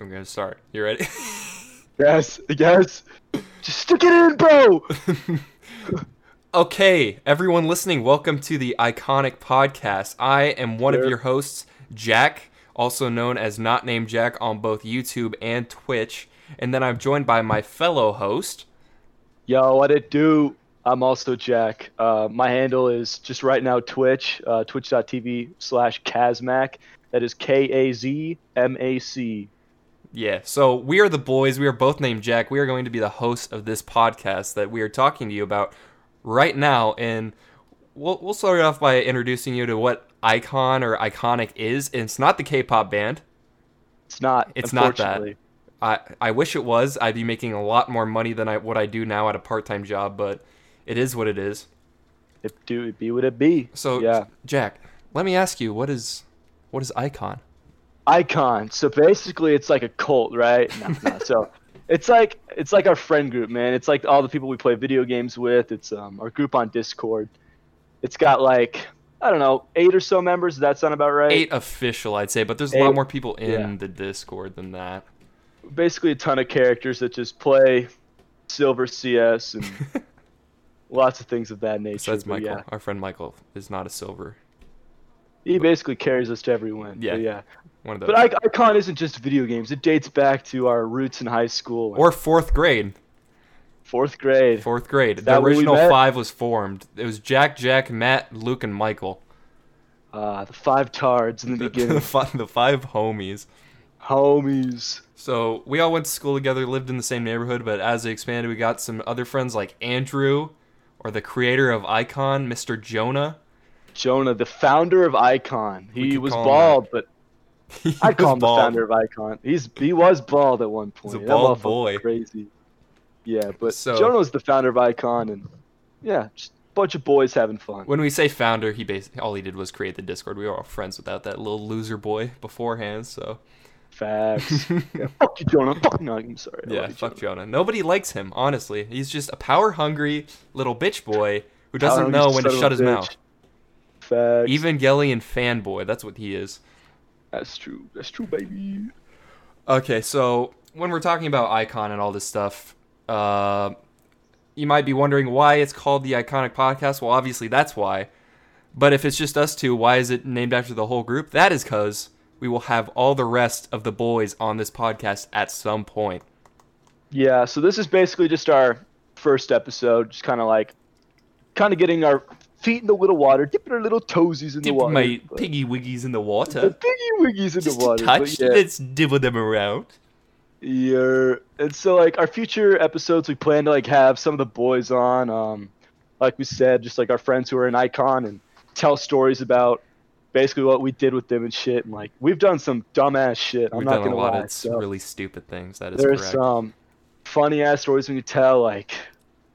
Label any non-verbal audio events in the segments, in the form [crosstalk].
I'm gonna start. You ready? [laughs] Yes, yes. Just stick it in, bro. [laughs] okay, everyone listening, welcome to the Ikonic Podcast. I am one of your hosts, Jack, also known as Not Named Jack on both YouTube and Twitch. And then I'm joined by my fellow host. Yo, what it do? I'm also Jack. Uh, my handle is just right now Twitch, uh, twitch.tv slash Kazmac. That is K A Z M A C. Yeah, so we are the boys. We are both named Jack. We are going to be the hosts of this podcast that we are talking to you about right now. And we'll, we'll start off by introducing you to what Ikon or Ikonic is. And it's not the K pop band. It's not. It's not that. I, I wish it was. I'd be making a lot more money than I, what I do now at a part time job, but it is what it is. It do it be what it be. So, yeah. Jack, let me ask you, what is what is Ikon? Ikon. So basically, it's like a cult, right? No, no. [laughs] So it's like it's like our friend group, man. It's like all the people we play video games with. It's um, our group on Discord. It's got like I don't know eight or so members. Does that sound about right? Eight official, I'd say, but there's a lot more people in yeah. the Discord than that. Basically, a ton of characters that just play Silver CS and [laughs] lots of things of that nature. Besides Michael, yeah, our friend Michael is not a silver. he basically carries us to every win. Yeah. Yeah. One of those. But I- Ikon isn't just video games. It dates back to our roots in high school. or fourth grade. fourth grade. Fourth grade. The original five was formed. It was Jack, Jack, Matt, Luke, and Michael. Uh, the five tards in the The, [laughs] beginning. the, fi- the five homies. Homies. So we all went to school together, lived in the same neighborhood, but as it expanded, we got some other friends like Andrew, or the creator of Ikon, Mr. Jonah. Jonah, the founder of Ikon. He was bald, but [laughs] I call him bald. the founder of Ikon. He's he was bald at one point. a bald boy. Crazy. Yeah, but So- Jonah was the founder of Ikon, and yeah, just a bunch of boys having fun. When we say founder, he basically all he did was create the Discord. We were all friends without that little loser boy beforehand. So Facts. [laughs] yeah, fuck you, Jonah. Fuck no, I'm sorry. I yeah, fuck Jonah. Nobody likes him. Honestly, he's just a power hungry little bitch boy who doesn't know when to shut his bitch? mouth. Facts. Evangelion fanboy. That's what he is. That's true. That's true, baby. Okay, so when we're talking about Ikon and all this stuff, uh, you might be wondering why it's called the Ikonic Podcast. Well, obviously that's why. But if it's just us two, why is it named after the whole group? That is because we will have all the rest of the boys on this podcast at some point. Yeah, so this is basically just our first episode, just kind of like, kind of getting our feet in the little water, dipping our little toesies in Dip the water. my but- piggy wiggies in the the water. piggy wiggies in Just the water. touch, yeah, let's dibble them around. yeah. And so like our future episodes, we plan to like have some of the boys on, um, like we said, just like our friends who are an Ikon and tell stories about basically what we did with them and shit. And like we've done some dumbass shit. I'm We've not done a gonna lot lie. of so. really stupid things. That is There's correct. some funny ass stories we could tell, like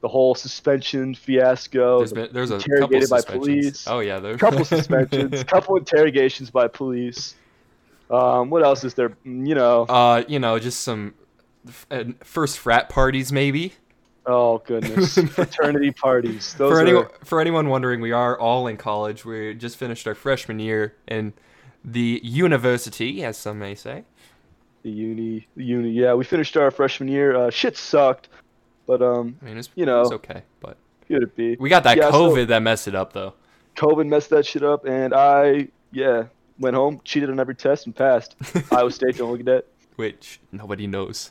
the whole suspension fiasco. there's the been there's a couple by police. Oh yeah, there's couple [laughs] suspensions, couple interrogations by police. Um, what else is there? You know, Uh, you know, just some f- uh, first frat parties, maybe. oh goodness, [laughs] fraternity parties. Those for are, anyone, for anyone wondering, we are all in college. We just finished our freshman year in the university, as some may say. the uni, the uni. Yeah, we finished our freshman year. Uh, shit sucked, but um, I mean, it's You know. it's okay, but could it be? we got that Yeah, so- COVID that messed it up, though. COVID messed that shit up, and I, yeah, went home, cheated on every test, and passed. [laughs] Iowa State, don't look at that. Which nobody knows.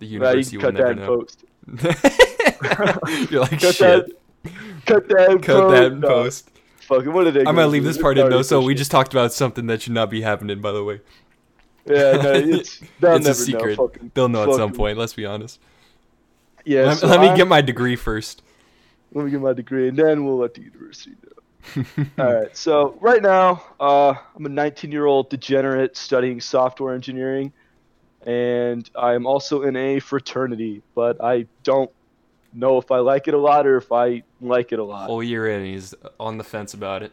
The Right, university you will cut that never in know. post. [laughs] You're like Cut shit. that. Cut that Cut post. that in No, post. Fuck it, what did they I'm gonna leave this part in though. So we just talked about something that should not be happening. By the way, Yeah, no, [laughs] it's it's a secret. know. Fucking, They'll know at some point. Let's be honest. Yeah, let, so let me get my degree first. let me get my degree, and then we'll let the university know. [laughs] All right. So right now, uh, I'm a 19 year old degenerate studying software engineering, and I'm also in a fraternity, but I don't know if I like it a lot or if I like it a lot. Whole year in, he's on the fence about it.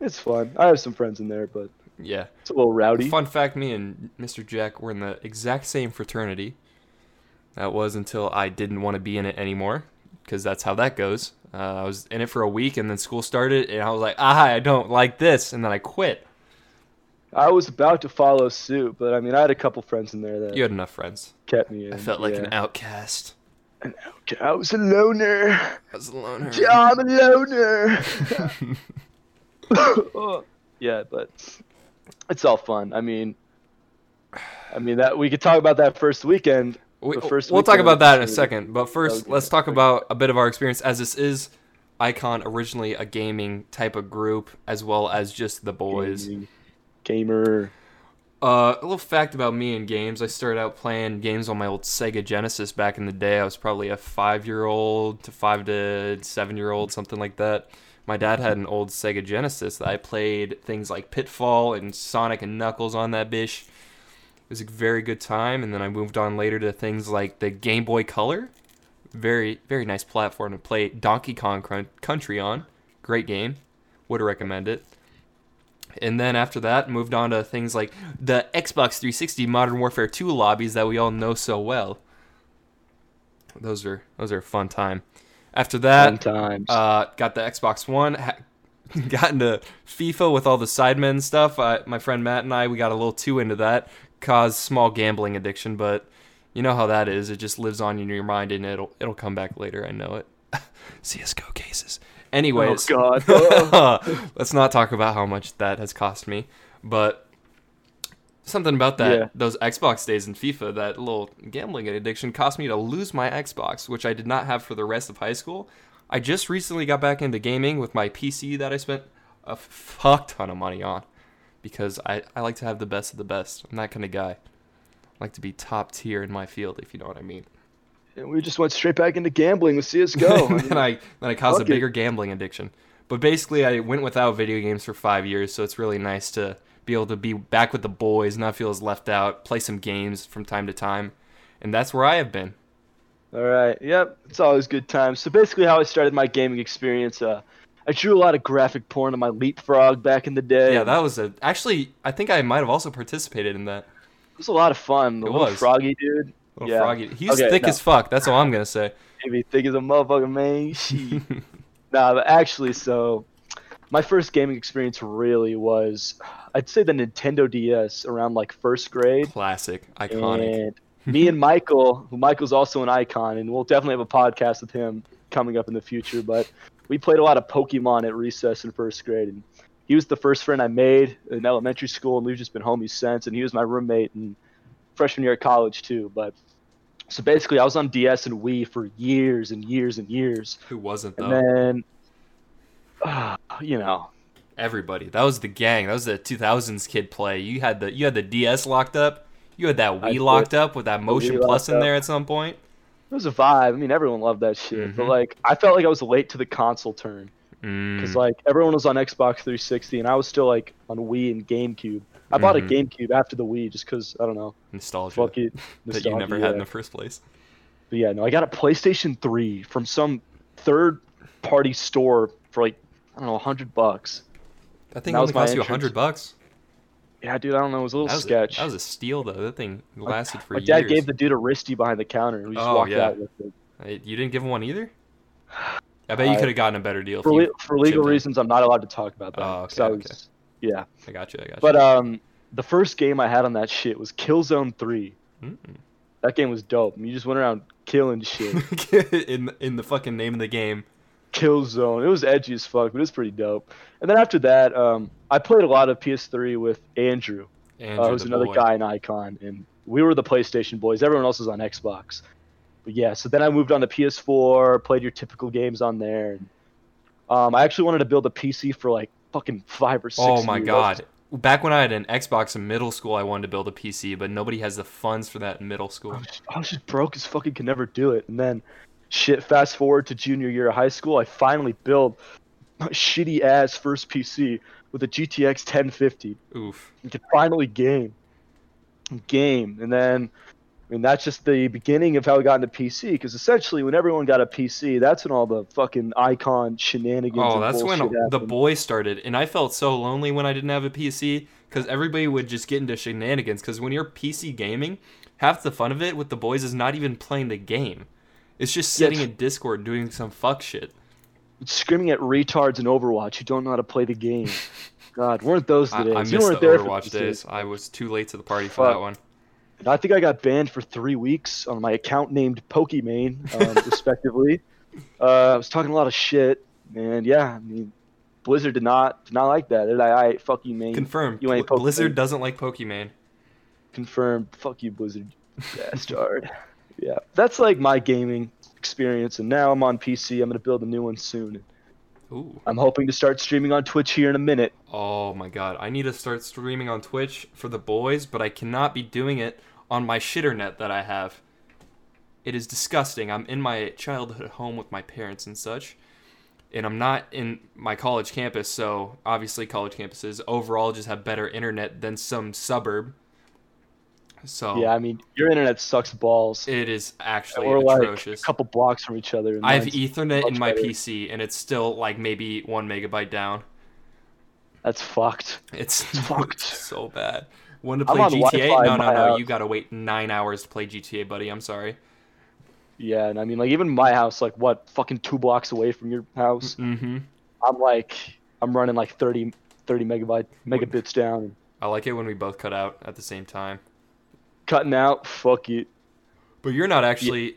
It's fun. I have some friends in there, but Yeah. it's a little rowdy. Fun fact: Me and Mr. Jack were in the exact same fraternity. That was until I didn't want to be in it anymore, because that's how that goes. Uh, I was in it for a week, and then school started, and I was like, "Ah, I don't like this," and then I quit. I was about to follow suit, but I mean, I had a couple friends in there that You had enough friends. kept me in. I felt like yeah. an outcast. I was a loner. I was a loner. Yeah, I'm a loner. [laughs] [laughs] yeah, but it's all fun. I mean, I mean that we could talk about that first weekend. We, we'll talk about that in a second, but first Okay, let's talk about a bit of our experience as this is Ikon originally a gaming type of group as well as just the boys. Gaming, Gamer. Uh, a little fact about me and games. I started out playing games on my old Sega Genesis back in the day. I was probably a five-year-old to five to seven-year-old, something like that. My dad had an old Sega Genesis that I played things like Pitfall and Sonic and Knuckles on that bish. It was a very good time, and then I moved on later to things like the Game Boy Color. Very, very nice platform to play Donkey Kong Country on. Great game. Would recommend it. And then after that, moved on to things like the Xbox 360 Modern Warfare 2 lobbies that we all know so well. Those are those are a fun time. After that, uh, got the Xbox One. Ha- [laughs] got into FIFA with all the Sidemen stuff. Uh, my friend Matt and I, we got a little too into that. Caused small gambling addiction, but you know how that is. It just lives on in your mind, and it'll it'll come back later. I know it. [laughs] CS:GO cases. Anyways, oh God. [laughs] Oh. let's not talk about how much that has cost me. But something about that Yeah. those Xbox days in FIFA, that little gambling addiction cost me to lose my Xbox, which I did not have for the rest of high school. I just recently got back into gaming with my PC that I spent a fuck ton of money on because I, I like to have the best of the best. I'm that kind of guy. I like to be top tier in my field, if you know what I mean. and we just went straight back into gambling with CS:GO. [laughs] Mean, then I then I caused a fuck it. bigger gambling addiction. But basically, I went without video games for five years, so it's really nice to be able to be back with the boys, not feel as left out, play some games from time to time, and that's where I have been. All right. Yep. It's always good times. So basically, how I started my gaming experience, uh, I drew a lot of graphic porn on my Leapfrog back in the day. Yeah, that was a actually. I think I might have also participated in that. it was a lot of fun. The It little was. froggy dude. Little Yeah. froggy. He's Okay, thick no. as fuck. That's all I'm gonna say. Maybe thick as a motherfucker, man. Shit. [laughs] nah, but actually, so my first gaming experience really was, I'd say the Nintendo DS around like first grade. Classic, iconic. And me and Michael, who Michael's also an Ikon, and we'll definitely have a podcast with him coming up in the future. But we played a lot of Pokemon at recess in first grade, and he was the first friend I made in elementary school, and we've just been homies since. And he was my roommate in freshman year at college too. But so basically, I was on DS and Wii for years and years and years, Who wasn't though? and then, uh, you know, Everybody. That was the gang. That was the 2000s kid play. You had the you had the DS locked up. You had that Wii locked up with that Motion Plus in up. there at some point. It was a vibe. I mean, everyone loved that shit. But Mhm. like, I felt like I was late to the console turn. because Mm. like everyone was on Xbox 360 and I was still like on Wii and GameCube. I bought a Mhm. GameCube after the Wii just because I don't know, Nostalgia fuck it, [laughs] that you never nostalgia, had in the first place. But yeah, no, I got a PlayStation 3 from some third party store for like I don't know, hundred bucks. That thing That was only my cost you a hundred bucks. Yeah, dude, I don't know, it was a little That was sketch. A, that was a steal though. That thing lasted for My years. My dad gave the dude a wristy behind the counter and we just Oh, walked yeah. out with it. You didn't give him one either. I bet you I- could have gotten a better deal. For, le- for legal reasons, I'm not allowed to talk about that. Oh, I okay, was- Yeah, I got you. I got you. but um, the first game I had on that shit was Killzone 3. Mm. That game was dope. You just went around killing shit. [laughs] in in the fucking name of the game. Killzone. It was edgy as fuck, but it was pretty dope. And then after that, um, I played a lot of PS3 with Andrew, Andrew, uh, who's another boy. guy in Ikon, and we were the PlayStation boys. Everyone else was on Xbox. But yeah, so then I moved on to PS4, played your typical games on there. And, um, I actually wanted to build a PC for like fucking five or six. Oh my years. god. Back when I had an Xbox in middle school, I wanted to build a PC, but nobody has the funds for that in middle I school. was, just, I was just broke as fucking could never do it. And then, shit. Fast forward to junior year of high school, I finally built shitty ass first PC with a GTX 1050. Oof. You could finally game, game, and then. I mean, that's just the beginning of how we got into PC. Because essentially, when everyone got a PC, that's when all the fucking Ikon shenanigans. Oh, that's when bullshit the happened. boys started, and I felt so lonely when I didn't have a PC because everybody would just get into shenanigans. Because when you're PC gaming, half the fun of it with the boys is not even playing the game; it's just Yeah, sitting it's- in Discord doing some fuck shit. Screaming at retards in Overwatch who don't know how to play the game. [laughs] God, weren't those the I, days? I you missed weren't the there Overwatch those days. I was too late to the party for Fuck. that one. I think I got banned for three weeks on my account named Pokimane, um, [laughs] respectively. Uh, I was talking a lot of shit, and yeah, I mean, Blizzard did not did not like that. They're like, "I fuck you, man." Confirmed. You ain't Bl- Blizzard doesn't like Pokemon. Confirmed. Fuck you, Blizzard, you bastard. [laughs] yeah, that's like my gaming experience, and now I'm on PC. I'm gonna build a new one soon. Ooh. I'm hoping to start streaming on Twitch here in a minute. Oh my god. I need to start streaming on Twitch for the boys, but I cannot be doing it on my shitternet that I have. It is disgusting. I'm in my childhood home with my parents and such. And I'm not in my college campus, so obviously college campuses overall just have better internet than some suburb. So Yeah, I mean, your internet sucks balls. it is actually We're like a couple blocks from each other. I have Ethernet in my better. PC, and it's still like maybe one megabyte down. That's fucked. It's fucked. [laughs] so bad. One to play GTA? No, no, no. house. You gotta wait nine hours to play GTA, buddy. I'm sorry. Yeah, and I mean, like even my house, like what, fucking two blocks away from your house. Mm-hmm. I'm like, I'm running like 30, 30 megabyte megabits down. I like it when we both cut out at the same time. Cutting out, fuck it. But you're not actually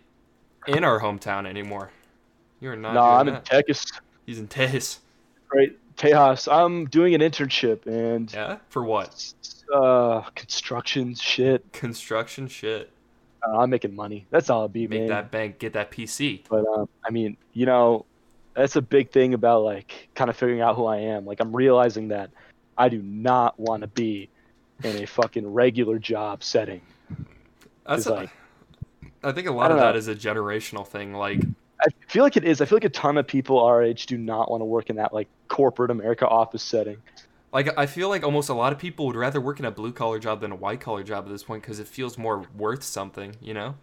in our hometown anymore. You're not. No, doing I'm in. Texas. He's in Texas. Right, Tejas. I'm doing an internship and Yeah. For what? uh, construction shit. Construction shit. Uh, I'm making money. That's all it be, Make man. that bank. Get that PC. But um, I mean, you know, that's a big thing about like kind of figuring out who I am. Like I'm realizing that I do not want to be in a fucking regular job setting. That's. It's A, like- I think a lot of don't that know. is a generational thing. Like, I feel like it is. I feel like a ton of people our age do not want to work in that like corporate America office setting. Like I feel like almost a lot of people would rather work in a blue collar job than a white collar job at this point because it feels more worth something, you know?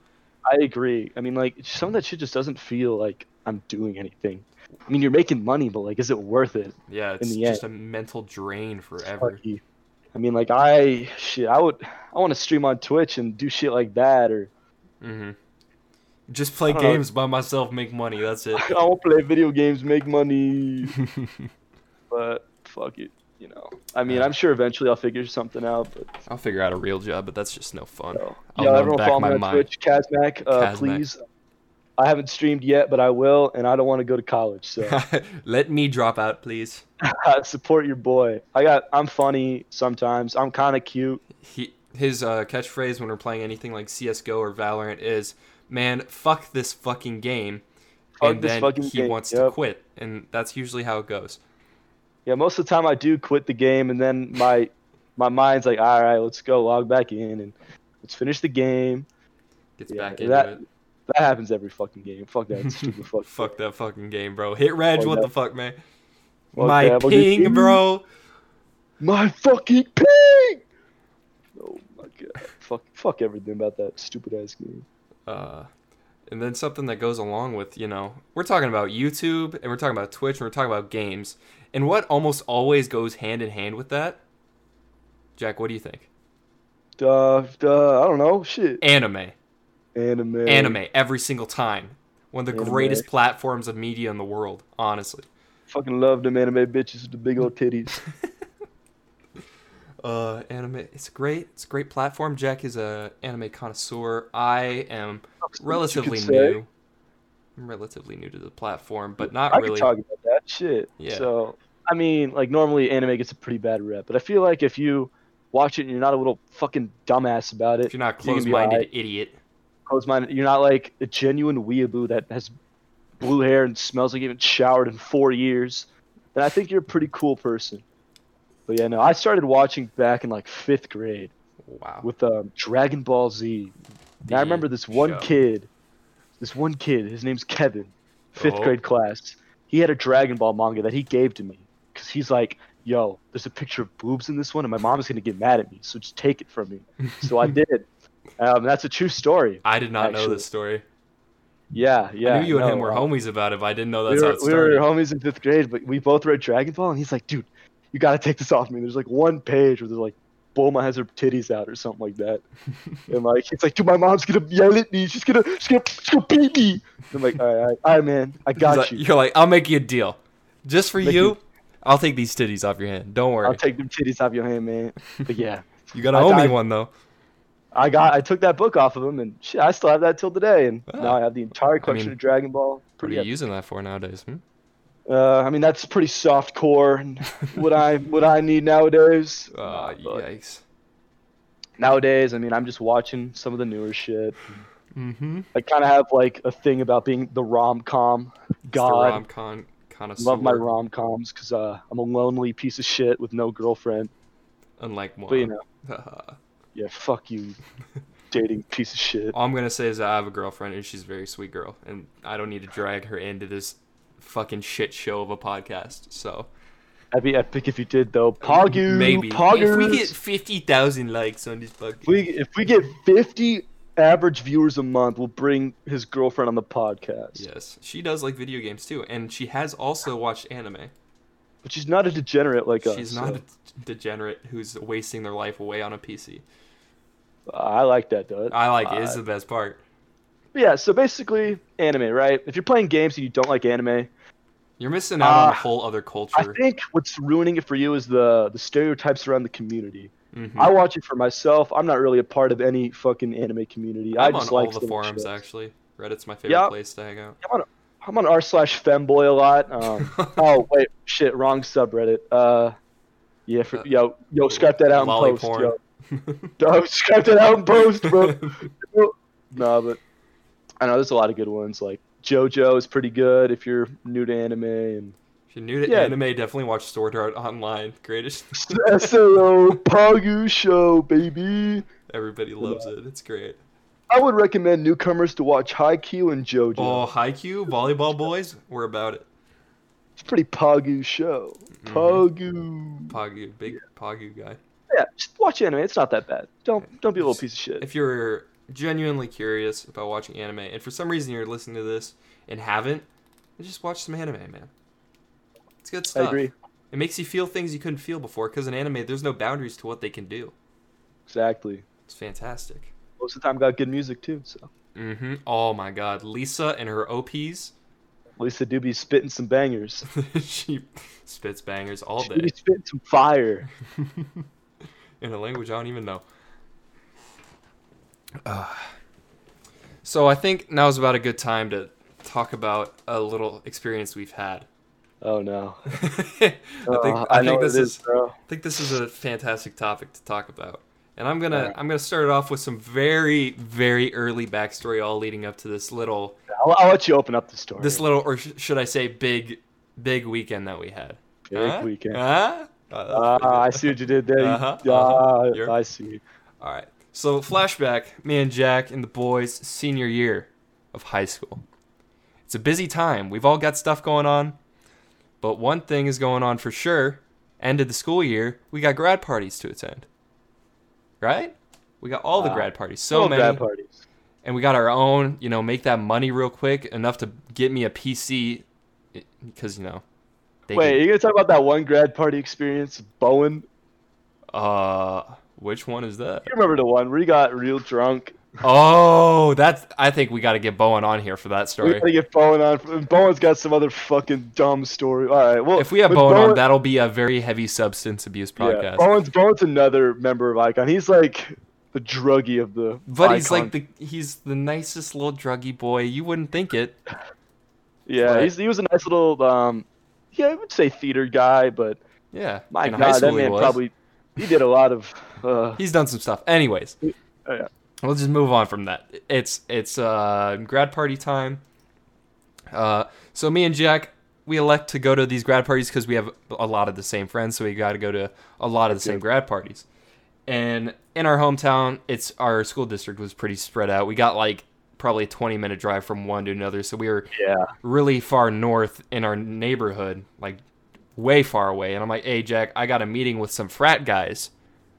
I agree. I mean, like some of that shit just doesn't feel like I'm doing anything. I mean, you're making money, but like, is it worth it? Yeah, it's just a mental drain forever. Fucky. I mean, like I shit. I would. I want to stream on Twitch and do shit like that, or hmm Just play don't know. games by myself, make money. That's it. [laughs] I want to play video games, make money. [laughs] But fuck it, you know. I mean, I'm sure eventually I'll figure something out. But I'll figure out a real job, but that's just no fun. so, I'll yeah, everyone back follow my me on mind. Twitch, Kazmac, uh, Kazmac. please. I haven't streamed yet, but I will, and I don't want to go to college, so [laughs] Let me drop out, please. [laughs] support your boy. I got. I'm funny sometimes. I'm kind of cute. He his uh, catchphrase when we're playing anything like CS:GO or Valorant is, "Man, fuck this fucking game," Fuck and then he game, wants to quit, and that's usually how it goes. Yeah, most of the time I do quit the game, and then my my mind's like, all right, let's go log back in and let's finish the game. Gets Yeah, back into that- it. That happens every fucking game. Fuck that [laughs] stupid fuck. Fuck that fucking game, bro. Hit reg, Fuck what that. the fuck, man? Fuck My that ping, bro. My fucking ping! Oh my god. Fuck, fuck everything about that stupid ass game. Uh, and then something that goes along with, you know, we're talking about YouTube and we're talking about Twitch and we're talking about games. And what almost always goes hand in hand with that? Jack, what do you think? Uh, uh, I don't know. Shit. Anime. Anime. Anime every single time. One of the Anime. greatest platforms of media in the world, honestly. Fucking love them anime bitches with the big old titties. [laughs] Uh, anime, it's great. It's a great platform. Jack is a anime connoisseur. I am relatively You new. I'm relatively new to the platform, but not really. I really. could talk about that shit. Yeah. So, I mean, like normally anime gets a pretty bad rep, but I feel like if you watch it and you're not a little fucking dumbass about it, if you're not you can be close-minded, you're not like a genuine weeaboo that has blue hair and smells like you haven't showered in four years, then I think you're a pretty cool person. But yeah, no, I started watching back in like fifth grade Wow. with um, Dragon Ball Z. And I remember this one show. kid, this one kid, his name's Kevin, fifth Oh. grade class. He had a Dragon Ball manga that he gave to me because he's like, "Yo, there's a picture of boobs in this one, and my mom's gonna get mad at me, so just take it from me." So I [laughs] did. Um, that's a true story. I did not know this story. Yeah, yeah. I knew you and him were uh, homies about it, but I didn't know We that's were, how it we were homies in fifth grade, but we both read Dragon Ball, and he's like, "Dude, you gotta take this off me." There's like one page where there's like Bulma has her titties out or something like that. [laughs] and like it's like, dude, my mom's gonna yell at me. She's gonna she's gonna, she's gonna beat me. I'm like, all right, all right, all right man, I got like- you. You're like, I'll make you a deal. Just for you, you- I'll take these titties off your hand. Don't worry. I'll take them titties off your hand, man. But yeah, [laughs] you gotta I- owe me one though. I got I took that book off of him, and shit, I still have that till today. And Ah. now I have the entire collection mean, of Dragon Ball. What Pretty are you using that for nowadays? Hmm? Uh, I mean, that's pretty soft core. And [laughs] what I what I need nowadays. Uh, Nah, yikes. nowadays, I mean, I'm just watching some of the newer shit. Mm-hmm. I kind of have like a thing about being the rom com god. rom com kind of Love my rom coms because uh, I'm a lonely piece of shit with no girlfriend. Unlike one. But you know, All [laughs] yeah, fuck you, dating piece of shit. All I'm gonna say is I have a girlfriend and she's a very sweet girl, and I don't need to drag her into this fucking shit show of a podcast. So That'd be epic if you did though. Pogu, maybe poggers. if we get fifty thousand likes on this podcast. If we if we get 50 average viewers a month, we'll bring his girlfriend on the podcast. Yes, she does like video games too, and she has also watched anime. But she's not a degenerate like us. She's not so a degenerate who's wasting their life away on a PC. I like that though. I like it. It's Uh, the best part. yeah, so basically anime, right? If you're playing games and you don't like anime, You're missing out on a uh, whole other culture. I think what's ruining it for you is the the stereotypes around the community. Mhm. I watch it for myself. I'm not really a part of any fucking anime community. I I'm just on like all the forums shows. actually. Reddit's my favorite Yeah. place to hang out. I'm on I'm on r slash femboy a lot. Um, [laughs] oh wait, shit, wrong subreddit. Uh, yeah, for, Uh, yo, yo, scrap that out Lolly post. porn. Yo, Yo, scrap that out in post, bro. [laughs] no, but I know there's a lot of good ones. Like JoJo is pretty good if you're new to anime, and if you're new to Yeah. anime, definitely watch Sword Art Online. Greatest. [laughs] SAO Pagu Show, baby. Everybody loves it. It's great. I would recommend newcomers to watch Haikyuu and JoJo. Oh, Haikyuu, Volleyball Boys, we're about it. It's a pretty Pagu show. Mm-hmm. Pagu. Pagu, big Pagu guy. Yeah, just watch anime. It's not that bad. Don't don't be a little piece of shit. If you're genuinely curious about watching anime, and for some reason you're listening to this and haven't, just watch some anime, man. It's good stuff. I agree. It makes you feel things you couldn't feel before, because in anime, there's no boundaries to what they can do. Exactly. It's fantastic. Most of the time, got good music too. So Mm-hmm. Oh my god, Lisa and her OPs, Lisa do be spitting some bangers. [laughs] she spits bangers all day. She day some fire. [laughs] [laughs] in a language I don't even know. Uh, so I think now is about a good time to talk about a little experience we've had. Oh no. [laughs] I think Uh, I, know think this is bro. I think this is a fantastic topic to talk about. And I'm gonna Alright. I'm gonna start it off with some very very early backstory, all leading up to this little I'll, I'll let you open up the story. this little or sh- should I say big big weekend that we had. Big Huh? weekend. Huh? That's Ah. I see what you did there. Uh-huh, uh-huh. You're- I see. All right. So flashback, me and Jack and the boys senior year of high school. It's a busy time. We've all got stuff going on, but one thing is going on for sure. End of the school year, we got grad parties to attend. Right? We got all the grad parties. So many. grad parties. and we got our own, you know, make that money real quick enough to get me a PC because, you know, they Wait, can- you gonna talk about that one grad party experience, Bowen? uh which one is that? You remember the one where you got real drunk? Oh, that's. I think we got to get Bowen on here for that story. We story. gotta get Bowen on. Bowen's got some other fucking dumb story. All right, well, If we have with Bowen, on, that'll be a very heavy substance abuse yeah, podcast. Bowen's Bowen's another member of Ikon. He's like the druggie of the. but he's like the he's the nicest little druggy boy. You wouldn't think it. yeah, but- he's, he was a nice little um, yeah, I would say theater guy, but Yeah. my god, that man probably he did a lot of. Uh, He's done some stuff. Anyways, oh, yeah. we'll just move on from that. It's it's uh grad party time. Uh, so me and Jack, we elect to go to these grad parties because we have a lot of the same friends, so we got to go to a lot of the same grad parties. And in our hometown, it's our school district was pretty spread out. We got like probably a 20 minute drive from one to another, so we were yeah, really far north in our neighborhood, like way far away. And I'm like, hey Jack, I got a meeting with some frat guys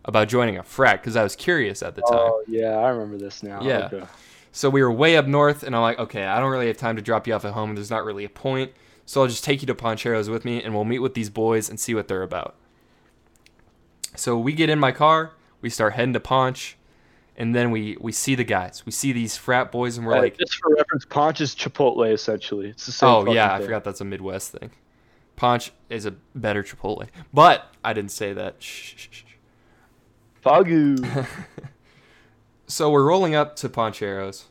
about joining a frat because I was curious at the oh, time. oh yeah, I remember this now. Yeah. Okay. So we were way up north, and I'm like, okay, I don't really have time to drop you off at home. There's not really a point. So I'll just take you to Poncheros with me, and we'll meet with these boys and see what they're about. So we get in my car, We start heading to Paunch, and then we we see the guys. We see these frat boys, and we're Uh, like, just for reference, Ponch is Chipotle essentially. It's the same. Thing. Oh yeah, I forgot that's a Midwest thing. Paunch is a better Chipotle, but I didn't say that. Shh, shh, shh. Fagu. [laughs] So we're rolling up to Poncheros,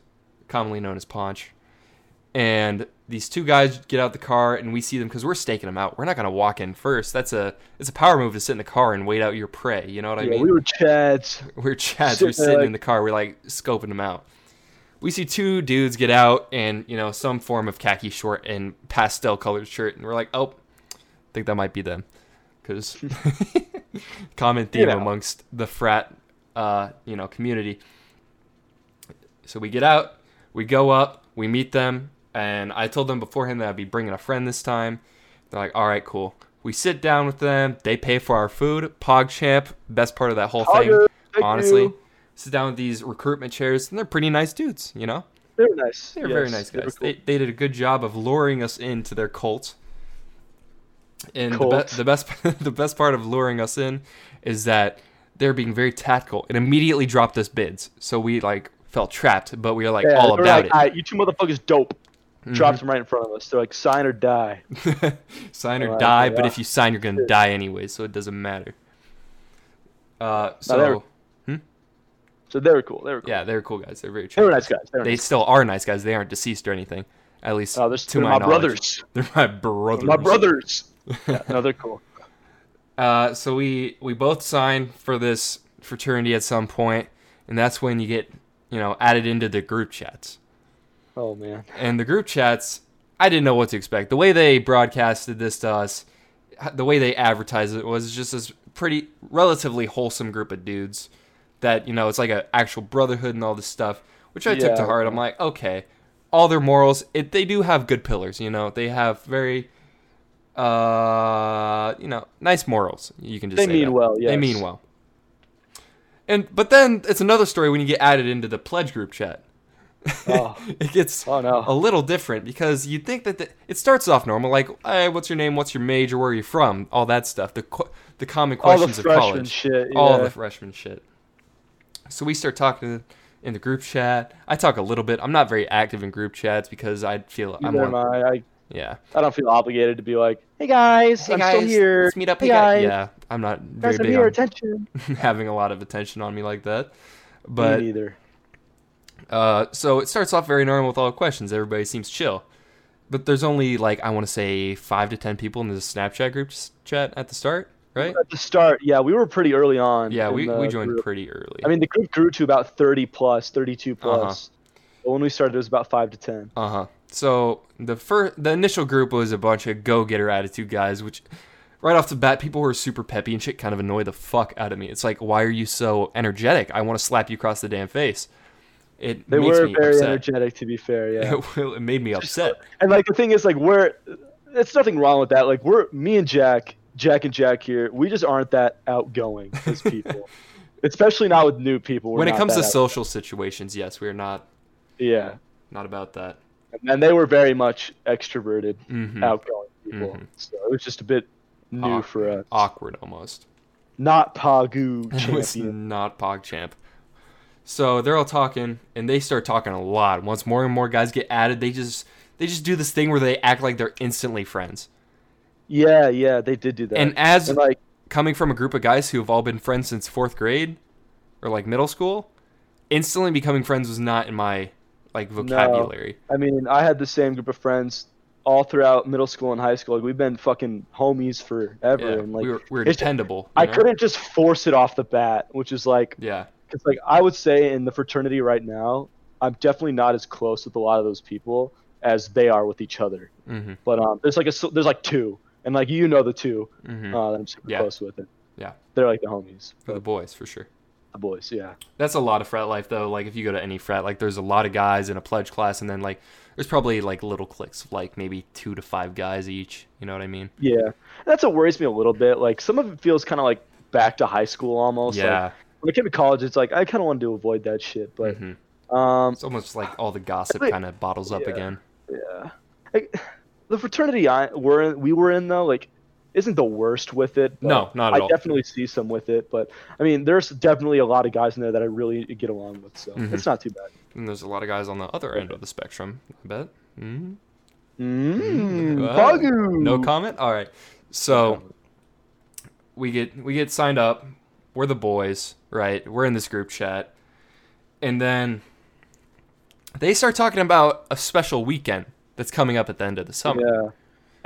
commonly known as Paunch, and these two guys get out the car, and we see them because we're staking them out. We're not gonna walk in first. That's a it's a power move to sit in the car and wait out your prey. You know what I mean? we were Chads. [laughs] We're Chads. We're sitting in the car. We're like scoping them out. We see two dudes get out and you know some form of khaki short and pastel colored shirt, and we're like, oh, I think that might be them, because [laughs] common theme know. amongst the frat, uh, you know, community. So we get out, we go up, we meet them, and I told them beforehand that I'd be bringing a friend this time. They're like, all right, cool. We sit down with them. They pay for our food. PogChamp, best part of that whole thing thank honestly. you. Sit down with these recruitment chairs, and they're pretty nice dudes, you know? they were nice. They're very Yes, nice they guys. cool. They, they did a good job of luring us into their cult. And the, be- the best [laughs] the best part of luring us in is that they're being very tactical and immediately dropped us bids. So we like felt trapped, but we were like Yeah, all about like, "All right, you two motherfuckers dope. Mm-hmm. Dropped them right in front of us. They're like, sign or die. [laughs] sign or die, yeah. but if you sign, you're gonna die anyway, so it doesn't matter. Uh, they were- so So they were cool. They were cool. yeah, they're cool guys. They're very They were nice guys. They were They nice. still are nice guys. They aren't deceased or anything. At least Oh, they're, to [laughs] they're my, my, brothers. They're my brothers. My brothers. yeah, no, they're cool. [laughs] Uh, so we we both signed for this fraternity at some point, and that's when you get you know added into the group chats. Oh man. And the group chats, I didn't know what to expect. The way they broadcasted this to us, the way they advertised it was just this pretty relatively wholesome group of dudes that you know it's like an actual brotherhood and all this stuff, which I took to heart. I'm like, okay, all their morals, it they do have good pillars. You know, they have very. Uh, you know, nice morals. You can just They say mean that. well, They mean well. And but then it's another story when you get added into the pledge group chat. Oh. [laughs] it gets Oh no. a little different because you'd think that the, it starts off normal, like, hey, what's your name? What's your major? Where are you from? All that stuff. The the common All the questions of college. shit. All the freshman shit. So we start talking in the group chat. I talk a little bit. I'm not very active in group chats because I feel I'm Neither more, I. I. yeah. I don't feel obligated to be like, hey guys, I'm still here. Let's meet up. Hey, Hey, guys. guys. Yeah, I'm not very Guys, big here. on Attention. [laughs] having a lot of attention on me like that. Me But neither. Uh, so it starts off very normal with all the questions. Everybody seems chill. But there's only like I want to say five to ten people in the Snapchat group chat at the start, right? At the start, yeah, we were pretty early on. Yeah, we, we joined group. pretty early. I mean, the group grew to about 30 plus, 32 Uh-huh. plus. But when we started, it was about five to 10. Uh huh. So the first, the initial group was a bunch of go-getter attitude guys, which right off the bat, people who are super peppy and shit kind of annoy the fuck out of me. It's like, why are you so energetic? I want to slap you across the damn face. It They were very upset. energetic, to be fair. Yeah. [laughs] It, made me upset. and like the thing is, like we're, it's nothing wrong with that. Like we're me and Jack, Jack and Jack here. We just aren't that outgoing as [laughs] people, especially not with new people. We're when it comes to that out- social situations, yes, we're not yeah, not about that. and they were very much extroverted, hmm outgoing people. Mhm. So it was just a bit new for us. awkward almost. Not Pagu [laughs] It was champion. not PogChamp. So they're all talking, and they start talking a lot. Once more and more guys get added, they just they just do this thing where they act like they're instantly friends. Yeah, yeah, they did do that. And as And, like coming from a group of guys who have all been friends since fourth grade or like middle school, instantly becoming friends was not in my like vocabulary. No. I mean, I had the same group of friends all throughout middle school and high school. Like we've been fucking homies forever, Yeah, and like we were, we were dependable. I know? couldn't just force it off the bat, which is like, Yeah. Because like I would say in the fraternity right now, I'm definitely not as close with a lot of those people as they are with each other. hmm But um, there's like a there's like two, and like you know the two hmm uh, that I'm super Yeah. close with, and Yeah. they're like the homies, For the boys, for sure. the boys, yeah. That's a lot of frat life though. Like if you go to any frat, like there's a lot of guys in a pledge class, and then like there's probably like little cliques of like maybe two to five guys each. You know what I mean? Yeah, that's what worries me a little bit. Like some of it feels kind of like back to high school almost. Like, yeah. When I came to college, it's like I kind of wanted to avoid that shit, but hmm um, It's almost like all the gossip kind of bottles up yeah. again. yeah, like, the fraternity I we're in, we were in though, like isn't the worst with it. No, not at I all. I definitely see some with it, but I mean, there's definitely a lot of guys in there that I really get along with, so Mhm. it's not too bad. And there's a lot of guys on the other end of the spectrum. I bet. hmm Mm, No comment. All right. So we get we get signed up. We're the boys, right? We're in this group chat, and then they start talking about a special weekend that's coming up at the end of the summer. Yeah.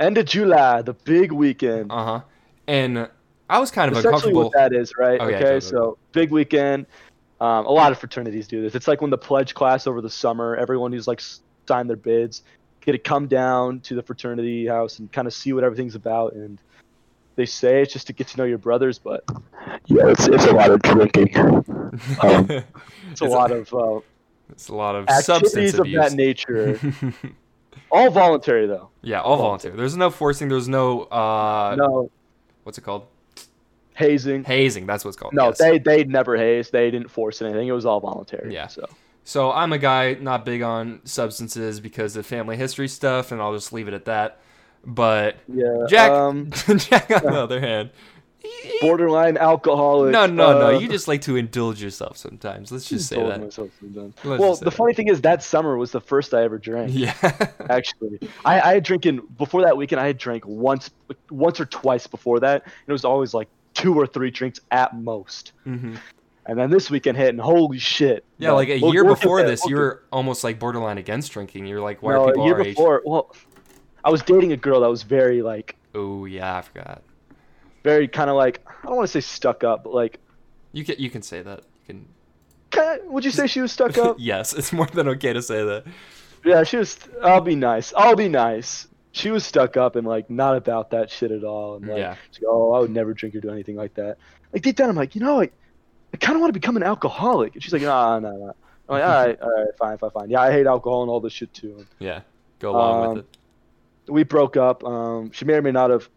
End of July, the big weekend. Uh huh. And I was kind of Essentially, uncomfortable. what that is, right? Okay, Okay, go, so big weekend. Um, a lot of fraternities do this. It's like when the pledge class over the summer, everyone who's like signed their bids get to come down to the fraternity house and kind of see what everything's about. And they say it's just to get to know your brothers, but yeah, it's, it's a lot of drinking. Um, [laughs] It's a lot of uh, It's a lot of substance activities of abuse. that nature. [laughs] All voluntary though. yeah, all voluntary. There's no forcing. There's no uh, no what's it called? hazing. Hazing. That's what's called. No, yes. they they never hazed. They didn't force anything. It was all voluntary. Yeah. So So I'm a guy not big on substances because of family history stuff, and I'll just leave it at that. But yeah. Jack, Um, [laughs] Jack on the other hand, borderline alcoholic. no, no, no. uh, You just like to indulge yourself sometimes. Let's just say that. Well, the that. funny thing is that summer was the first I ever drank. Yeah. [laughs] Actually, I, I had drinking before that weekend. I had drank once, once or twice before that. And it was always like two or three drinks at most. hmm And then this weekend hit, and holy shit! Yeah, No, like a we'll- year we'll before this, you were almost like borderline against drinking. You're like, why no, are people a year our age? before. Well, I was dating a girl that was very like, Oh yeah, I forgot. very kind of like I don't want to say stuck up, but like, You can you can say that. You can. kinda, would you say she was stuck up? [laughs] yes, it's more than okay to say that. Yeah, she was. I'll be nice. I'll be nice. She was stuck up and like not about that shit at all. And like, Yeah. like, oh, I would never drink or do anything like that. Like deep down, I'm like, you know, I, I kind of want to become an alcoholic. And she's like, nah, nah, nah. I'm like, all right, all right, fine, fine, fine. Yeah, I hate alcohol and all this shit too. Yeah, go along Um, with it. We broke up. Um, she may or may not have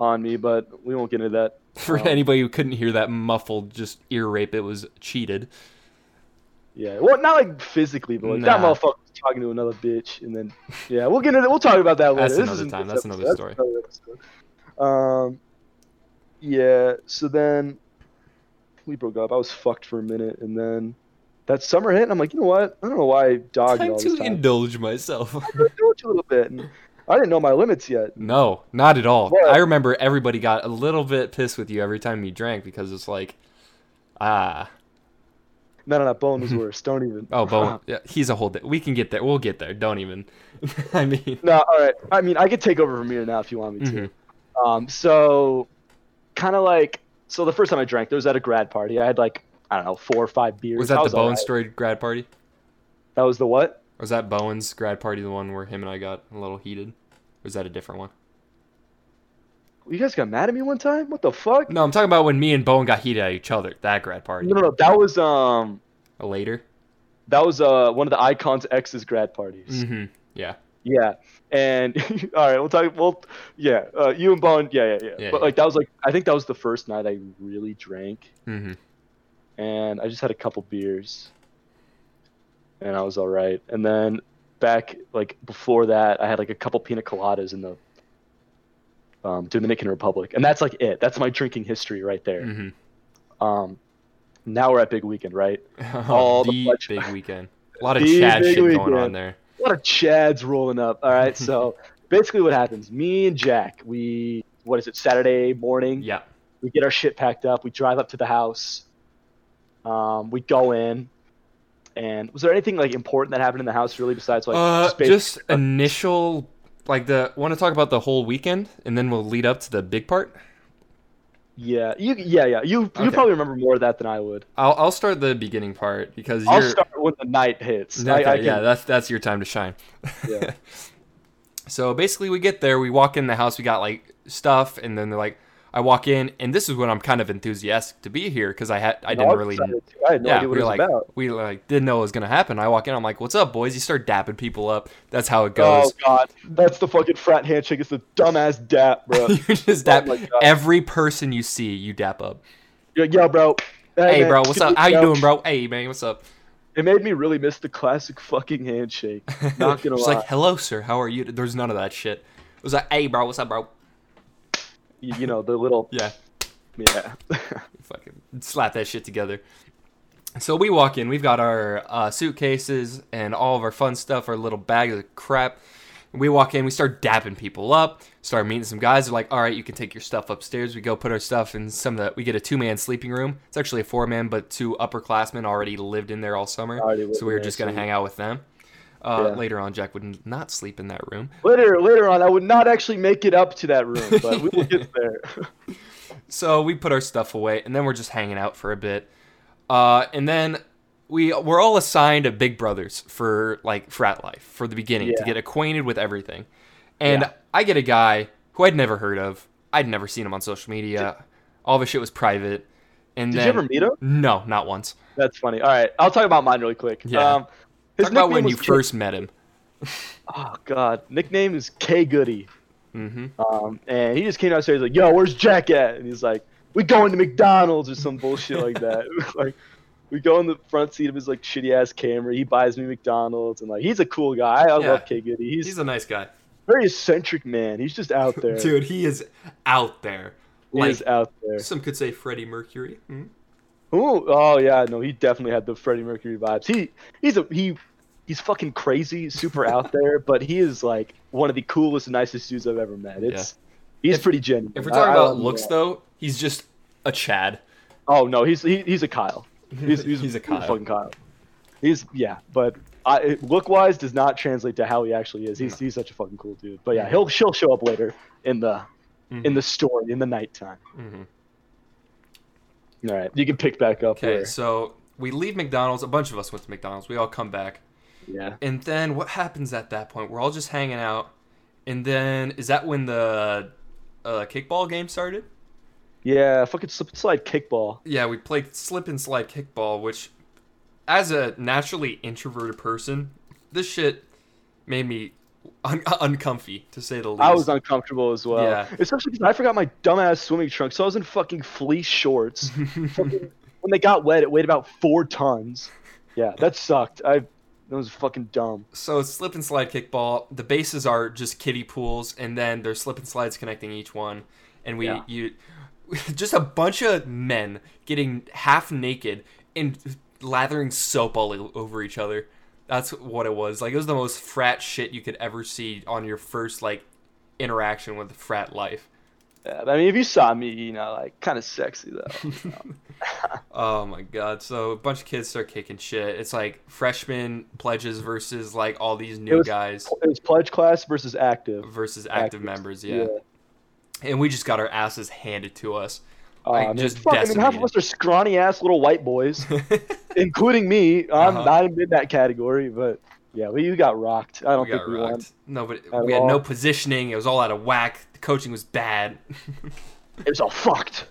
on me, but we won't get into that. [laughs] For um, anybody who couldn't hear that muffled just ear rape, it was cheated. Yeah, well, not like physically, but like that motherfucker was talking to another bitch, and then yeah, we'll get into we'll talk about that later. That's This another time. That's another episode. story. another. Um, yeah. So then we broke up. I was fucked for a minute, and then that summer hit, and I'm like, you know what? I don't know why I dogged Time all this to time. indulge myself. I it a little bit, and [laughs] I didn't know my limits yet. no, not at all. What? I remember everybody got a little bit pissed with you every time you drank because it's like, ah, No, no, no. Bowen was worse. Don't even. [laughs] oh, Bowen. Yeah, he's a whole. Di- we can get there. We'll get there. Don't even. [laughs] I mean, No, all right. I mean, I could take over from here now if you want me to. mhm. Um, so kind of like so the first time I drank, there was at a grad party. I had like I don't know four or five beers. was that I the Bowen alright. story grad party? That was the what? Was that Bowen's grad party the one where him and I got a little heated? Or was that a different one? You guys got mad at me one time? What the fuck? No, I'm talking about when me and Bowen got heated at each other. That grad party. No, no, no. That was um, later. that was uh one of the Ikon's X's grad parties. Mm-hmm. Yeah. Yeah. And [laughs] all right, we'll talk. Well, yeah, uh, you and Bowen. yeah, yeah, yeah. Yeah, but yeah. like that was like I think that was the first night I really drank, Mm-hmm. and I just had a couple beers, and I was all right. And then back like before that, I had like a couple pina coladas in the um, Dominican Republic, and that's like it. That's my drinking history right there. Mm-hmm. Um, now we're at Big Weekend, right? [laughs] All the the pledge- big [laughs] weekend. A lot of Chad shit going on there. A lot of Chads rolling up. All right, so [laughs] basically what happens? Me and Jack, we what is it? Saturday morning. Yeah. We get our shit packed up. We drive up to the house. Um, we go in. And was there anything like important that happened in the house really besides like uh, just initial, like the. Want to talk about the whole weekend, and then we'll lead up to the big part. yeah you yeah yeah you you probably remember more of that than I would. I'll I'll start the beginning part because I'll you're. start when the night hits. I- I can- yeah, that's that's your time to shine. Yeah. [laughs] so basically, we get there, we walk in the house, we got like stuff, and then they're like, I walk in, and this is when I'm kind of enthusiastic to be here because I had I didn't really. I had no yeah, idea what we it was like about. we like didn't know it was gonna happen. I walk in, I'm like, "What's up, boys?" You start dapping people up. That's how it oh, goes. Oh god, that's the fucking frat handshake. It's the dumbass dap, bro. [laughs] you just Oh dap God. every person you see. You dap up. Yo, yo, bro. Hey, man, bro, what's up? How you yo? doing, bro? Hey, man, what's up? It made me really miss the classic fucking handshake. [laughs] Not gonna lie. like, hello, sir. How are you? There's none of that shit. It was like, hey, bro, what's up, bro? You, you know the little Yeah. yeah. [laughs] fucking slap that shit together. So we walk in, we've got our uh, suitcases and all of our fun stuff, our little bag of crap. We walk in, we start dapping people up, start meeting some guys. They're like, all right, you can take your stuff upstairs. We go put our stuff in some of the, we get a two man sleeping room. It's actually a four man, but two upperclassmen already lived in there all summer. So we were just going to hang out with them. Uh, Yeah. Later on, Jack would not sleep in that room. later later on, I would not actually make it up to that room, but we will get [laughs] there. [laughs] So we put our stuff away, and then we're just hanging out for a bit. Uh, and then we we're all assigned a Big Brothers for like frat life for the beginning to get acquainted with everything. And Yeah. I get a guy who I'd never heard of. I'd never seen him on social media. All of his shit was private. And Did then you ever meet him? no, not once. That's funny. All right, I'll talk about mine really quick. Yeah. Um, his Talk about when you K- first met him. [laughs] Oh God, nickname is K Goody. hmm Um, and he just came downstairs like, "Yo, where's Jack at?" And he's like, "We going to McDonald's or some bullshit like that." [laughs] like, we go in the front seat of his like shitty ass Camry. He buys me McDonald's, and like, he's a cool guy. I Yeah. love K Goody. He's, He's a nice guy, very eccentric man. He's just out there. [laughs] dude. He is out there. he Like is out there. some could say, Freddie Mercury. Mhm. Ooh, oh yeah, no, he definitely had the Freddie Mercury vibes. He he's a he he's fucking crazy, super [laughs] out there, but he is like one of the coolest, nicest dudes I've ever met. It's he's If- pretty genuine. If we're talking I about a looks, though, he's just a Chad. Oh no, he's he, he's a Kyle. [laughs] He's he's, He's a Kyle. fucking Kyle. He's yeah, but I look wise does not translate to how he actually is. He's he's such a fucking cool dude. But yeah, he'll she'll show up later in the in the story in the nighttime. Mhm. All right, you can pick back up. Okay, where- so we leave McDonald's. A bunch of us went to McDonald's. We all come back. yeah. And then what happens at that point? We're all just hanging out. And then is that when the uh, kickball game started? Yeah, fucking slip and slide kickball. Yeah, we played slip and slide kickball, which, as a naturally introverted person, this shit made me un- uh, uncomfy to say the least. I was uncomfortable as well. Yeah. Especially because I forgot my dumbass swimming trunks. So I was in fucking fleece shorts. [laughs] Fucking- when they got wet, it weighed about four tons. Yeah, that sucked. I that was fucking dumb. So it's slip and slide kickball. The bases are just kiddie pools, and then there's slip and slides connecting each one. And we Yeah. you [laughs] just a bunch of men getting half naked and lathering soap all over each other. That's what it was. Like it was the most frat shit you could ever see on your first like interaction with frat life. Yeah, I mean, if you saw me, you know, like kind of sexy though. [laughs] [laughs] Oh my god! So a bunch of kids start kicking shit. It's like freshman pledges versus like all these new was- guys it was pledge class versus active. versus active Actives. members. Yeah. and we just got our asses handed to us. Uh, Like, I mean, just fuck, I mean, half of us are scrawny ass little white boys, [laughs] [laughs] including me. I'm Uh-huh. not in that category, but yeah, we you got rocked. I don't we think we won. rocked. No, but we had no positioning. It was all out of whack. The coaching was bad. [laughs] It was all fucked.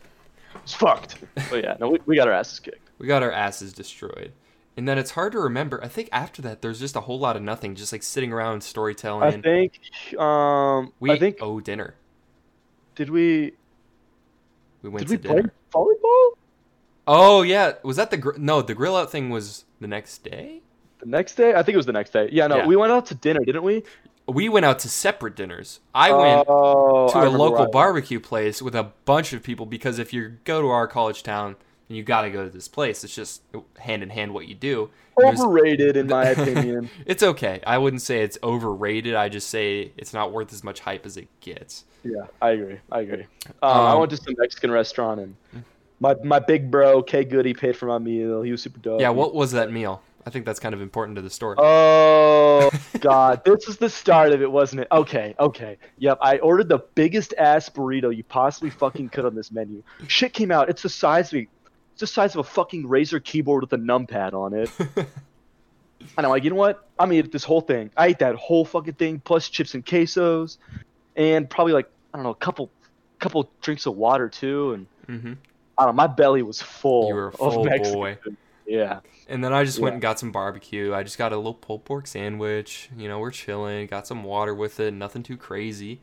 It was fucked. But yeah, no, we, we got our asses kicked. we got our asses destroyed. And then it's hard to remember. I think after that, there's just a whole lot of nothing, just like sitting around storytelling. I think. Um, we I think. owe dinner. Did we? We went Did to we play volleyball Oh yeah, was that the gr- no? The grill out thing was the next day. the next day? I think it was the next day. Yeah, no, Yeah. we went out to dinner, didn't we? We went out to separate dinners. I went Oh, to I a local barbecue place with a bunch of people because if you go to our college town, you got to go to this place. It's just hand in hand what you do. And Overrated, in my [laughs] opinion. it's okay. I wouldn't say it's overrated. I just say it's not worth as much hype as it gets. Yeah, I agree. I agree. Um, I Um, went to some Mexican restaurant and my my big bro K Goody paid for my meal. He was super dope. Yeah, what was that meal? I think that's kind of important to the story. Oh [laughs] God, this is the start of it, wasn't it? Okay, okay. Yep, I ordered the biggest ass burrito you possibly fucking could on this menu. Shit came out. It's the size of it's the size of a fucking Razer keyboard with a numpad on it. [laughs] And I'm like, you know what? I'm gonna eat this whole thing. I ate that whole fucking thing plus chips and quesos, and probably like I don't know, a couple, couple drinks of water too, and hmm I don't know. My belly was full. You were full boy. Yeah. And then I just went and got some barbecue. I just got a little pulled pork sandwich. You know, we're chilling. Got some water with it. Nothing too crazy.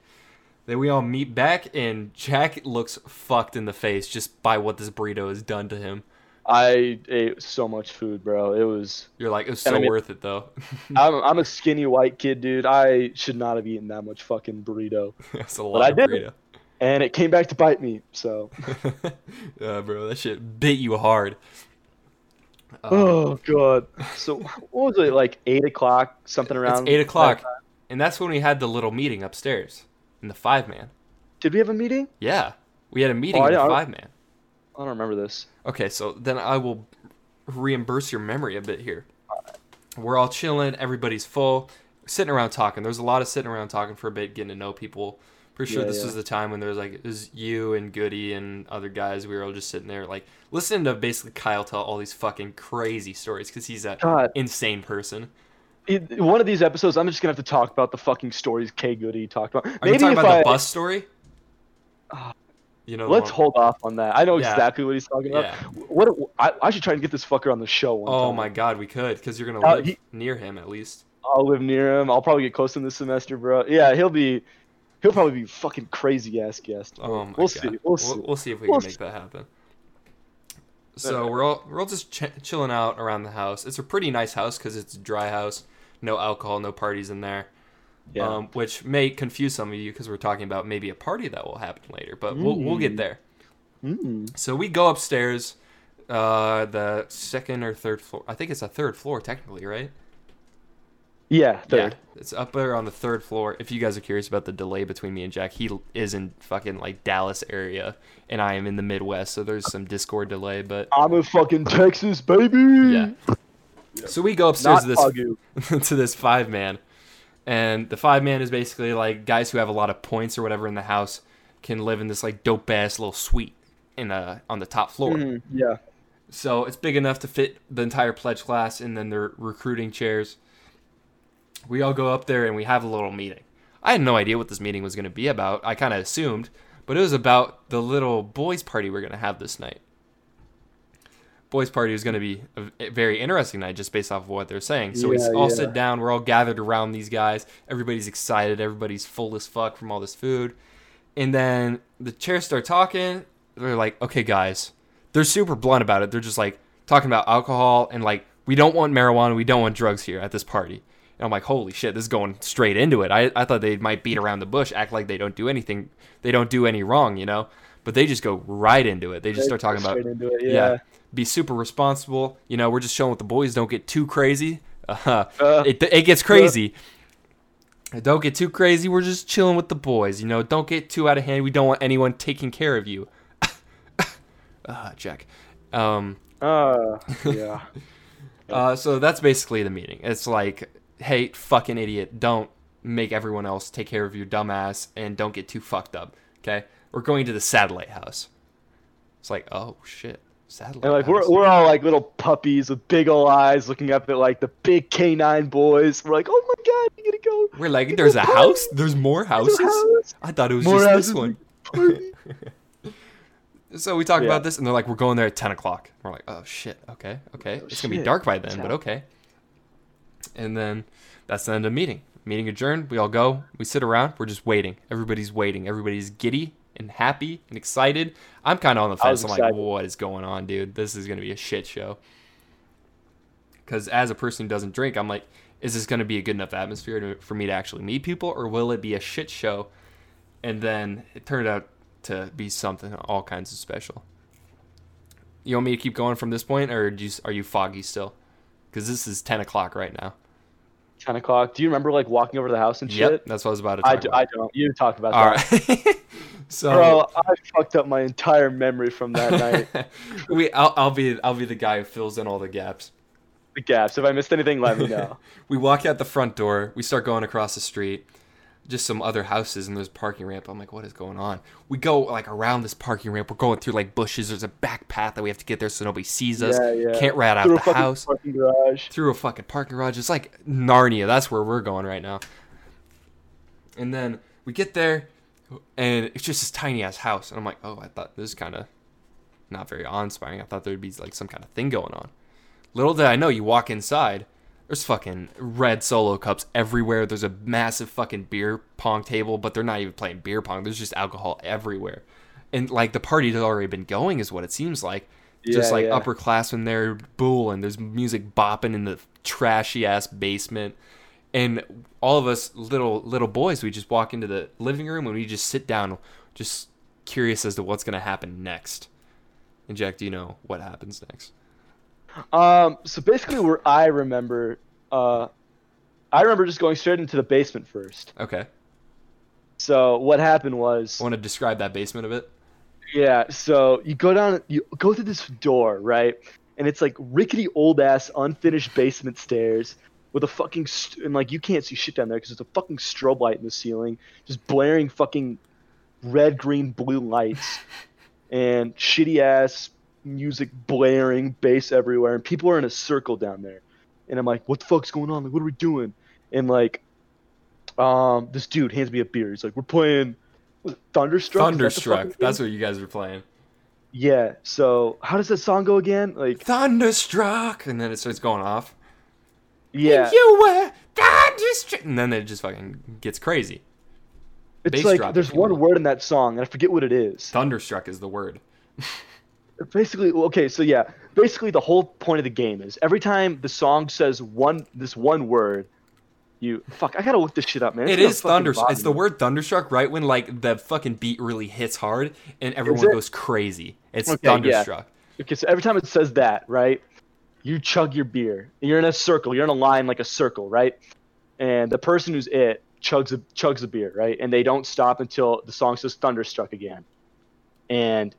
Then we all meet back, and Jack looks fucked in the face just by what this burrito has done to him. I ate so much food, bro. It was. You're like, it was so I mean- worth it though. [laughs] I'm, I'm a skinny white kid, dude. I should not have eaten that much fucking burrito. [laughs] That's a I lot of did. burrito. and it came back to bite me. So, [laughs] yeah, bro, that shit bit you hard. Oh god. So what was it like eight o'clock, something around? it's eight o'clock, and that's when we had the little meeting upstairs in the five man. Did we have a meeting? Yeah, we had a meeting Oh, I- in the five man. I don't remember this. Okay, so then I will reimburse your memory a bit here. We're all chilling, everybody's full, sitting around talking. There's a lot of sitting around talking for a bit, getting to know people. Pretty sure Yeah, this yeah. was the time when there was like it was you and Goody and other guys. We were all just sitting there, like listening to basically Kyle tell all these fucking crazy stories because he's a God, insane person. It, one of these episodes, I'm just gonna have to talk about the fucking stories K Goody talked about. Are you talking about I, the bus story? Ah. You know, Let's one- hold off on that. I know Yeah. exactly what he's talking about. Yeah. What I, I should try and get this fucker on the show. One Oh time. Oh my god, we could because you're gonna Uh, live he- near him at least. I'll live near him. I'll probably get close to him this semester, bro. Yeah, he'll be, he'll probably be fucking crazy ass guest. Oh my we'll god. see. We'll see. We'll, see if we We'll can make see. that happen. So we're all we're all just ch- chilling out around the house. It's a pretty nice house because it's a dry house, no alcohol, no parties in there. yeah. Um, which may confuse some of you because we're talking about maybe a party that will happen later, but we'll we'll get Mm. there. Mm. So we go upstairs, uh, the second or third floor. I think it's a third floor technically, right? Yeah, third. Yeah, it's up there on the third floor. If you guys are curious about the delay between me and Jack, he is in fucking like Dallas area, and I am in the Midwest, so there's some Discord delay. But I'm in fucking Texas, baby. yeah, so we go upstairs Not to this [laughs] to this five man, and the five man is basically like guys who have a lot of points or whatever in the house can live in this like dope ass little suite in a on the top floor. Mhm, Yeah. So it's big enough to fit the entire pledge class and then their recruiting chairs. We all go up there and we have a little meeting. I had no idea what this meeting was going to be about. I kind of assumed, but it was about the little boys' party we're going to have this night. Boys' party is going to be a very interesting night just based off of what they're saying. So we all yeah. sit down, we're all gathered around these guys. Everybody's excited, everybody's full as fuck from all this food. And then the chairs start talking. They're like, okay, guys. They're super blunt about it. They're just like talking about alcohol and like, we don't want marijuana, we don't want drugs here at this party. And I'm like, holy shit, this is going straight into it. I, I thought they might beat around the bush, act like they don't do anything, they don't do any wrong, you know? But they just go right into it. They just start talking about it, yeah. yeah. Be super responsible. You know, we're just showing with the boys. Don't get too crazy. [laughs] Uh, Uh, it, it gets crazy. Don't get too crazy. We're just chilling with the boys. You know, don't get too out of hand. We don't want anyone taking care of you. [laughs] uh, Jack. Um, Uh, [laughs] yeah. uh, so that's basically the meeting. It's like, hey, fucking idiot, don't make everyone else take care of your dumbass and don't get too fucked up. Okay? We're going to the satellite house. It's like, oh shit. Satellite And like we're we're all like little puppies with big old eyes looking up at like the big canine boys. We're like, oh my god, you gotta go. We're like, there's a party. house? There's more houses? a house. I thought it was More just this one. [laughs] So we talk Yeah. about this, and they're like, we're going there at 10 o'clock. We're like, oh shit, okay, okay. Oh, it's going to be dark by then, but okay. And then that's the end of meeting. Meeting adjourned. We all go. We sit around. We're just waiting. Everybody's waiting. Everybody's giddy and happy and excited. I'm kind of on the fence. I'm like, what is going on, dude? This is going to be a shit show. Because as a person who doesn't drink, I'm like, is this going to be a good enough atmosphere to, for me to actually meet people, or will it be a shit show? And then it turned out to be something all kinds of special. You want me to keep going from this point, or do you, are you foggy still? Because this is 10 o'clock right now. Ten o'clock. Do you remember like walking over to the house and shit? Yep, that's what I was about to talk I, about. I don't. You talked about All that. right. [laughs] so Bro, I fucked up my entire memory from that night. [laughs] we, I'll, I'll be, I'll be the guy who fills in all the gaps. the gaps. If I missed anything, let me know. [laughs] we walk out the front door. We start going across the street. Just some other houses and there's a parking ramp. I'm like, what is going on? We go like around this parking ramp. We're going through like bushes. There's a back path that we have to get there so nobody sees us. Yeah, yeah. Can't rat out Through a the fucking house. parking garage. through a fucking parking garage. It's like Narnia. That's where we're going right now. And then we get there, and it's just this tiny ass house. And I'm like, oh, I thought this is kind of not very awe inspiring. I thought there'd be like some kind of thing going on. Little did I know, you walk inside, there's fucking red solo cups everywhere. There's a massive fucking beer pong table, but they're not even playing beer pong. There's just alcohol everywhere. And like the party has already been going, is what it seems like. Just Yeah, like yeah. upperclassmen there booling. There's music bopping in the trashy ass basement. And all of us little little boys, we just walk into the living room and we just sit down just curious as to what's gonna happen next. And Jack, do you know what happens next? Um, so basically, where I remember, uh, I remember just going straight into the basement first. Okay. So what happened was, I want to describe that basement a bit. yeah. So you go down, you go through this door, right? And it's like rickety old ass unfinished basement stairs with a fucking st- and like you can't see shit down there because there's a fucking strobe light in the ceiling, just blaring fucking red, green, blue lights, [laughs] and shitty ass music blaring, bass everywhere, and people are in a circle down there. And I'm like, what the fuck's going on? Like, what are we doing? And like, um, this dude hands me a beer. He's like, we're playing it Thunderstruck. That Thunderstruck. That's what you guys were playing. yeah. So how does that song go again? Like, Thunderstruck, and then it starts going off. yeah, You were thunderstruck, and then it just fucking gets crazy. it's bass like there's one word in that song, and I forget what it is. Thunderstruck is the word. [laughs] basically okay so yeah basically the whole point of the game is every time the song says one this one word you fuck i gotta look this shit up man It's It is thunderstruck. It's the word thunderstruck, right when like the fucking beat really hits hard and everyone goes crazy. It's Okay, yeah. thunderstruck. okay so every time it says that right you chug your beer you're in a circle you're in a line like a circle right and the person who's it chugs a chugs a beer right and they don't stop until the song says thunderstruck again and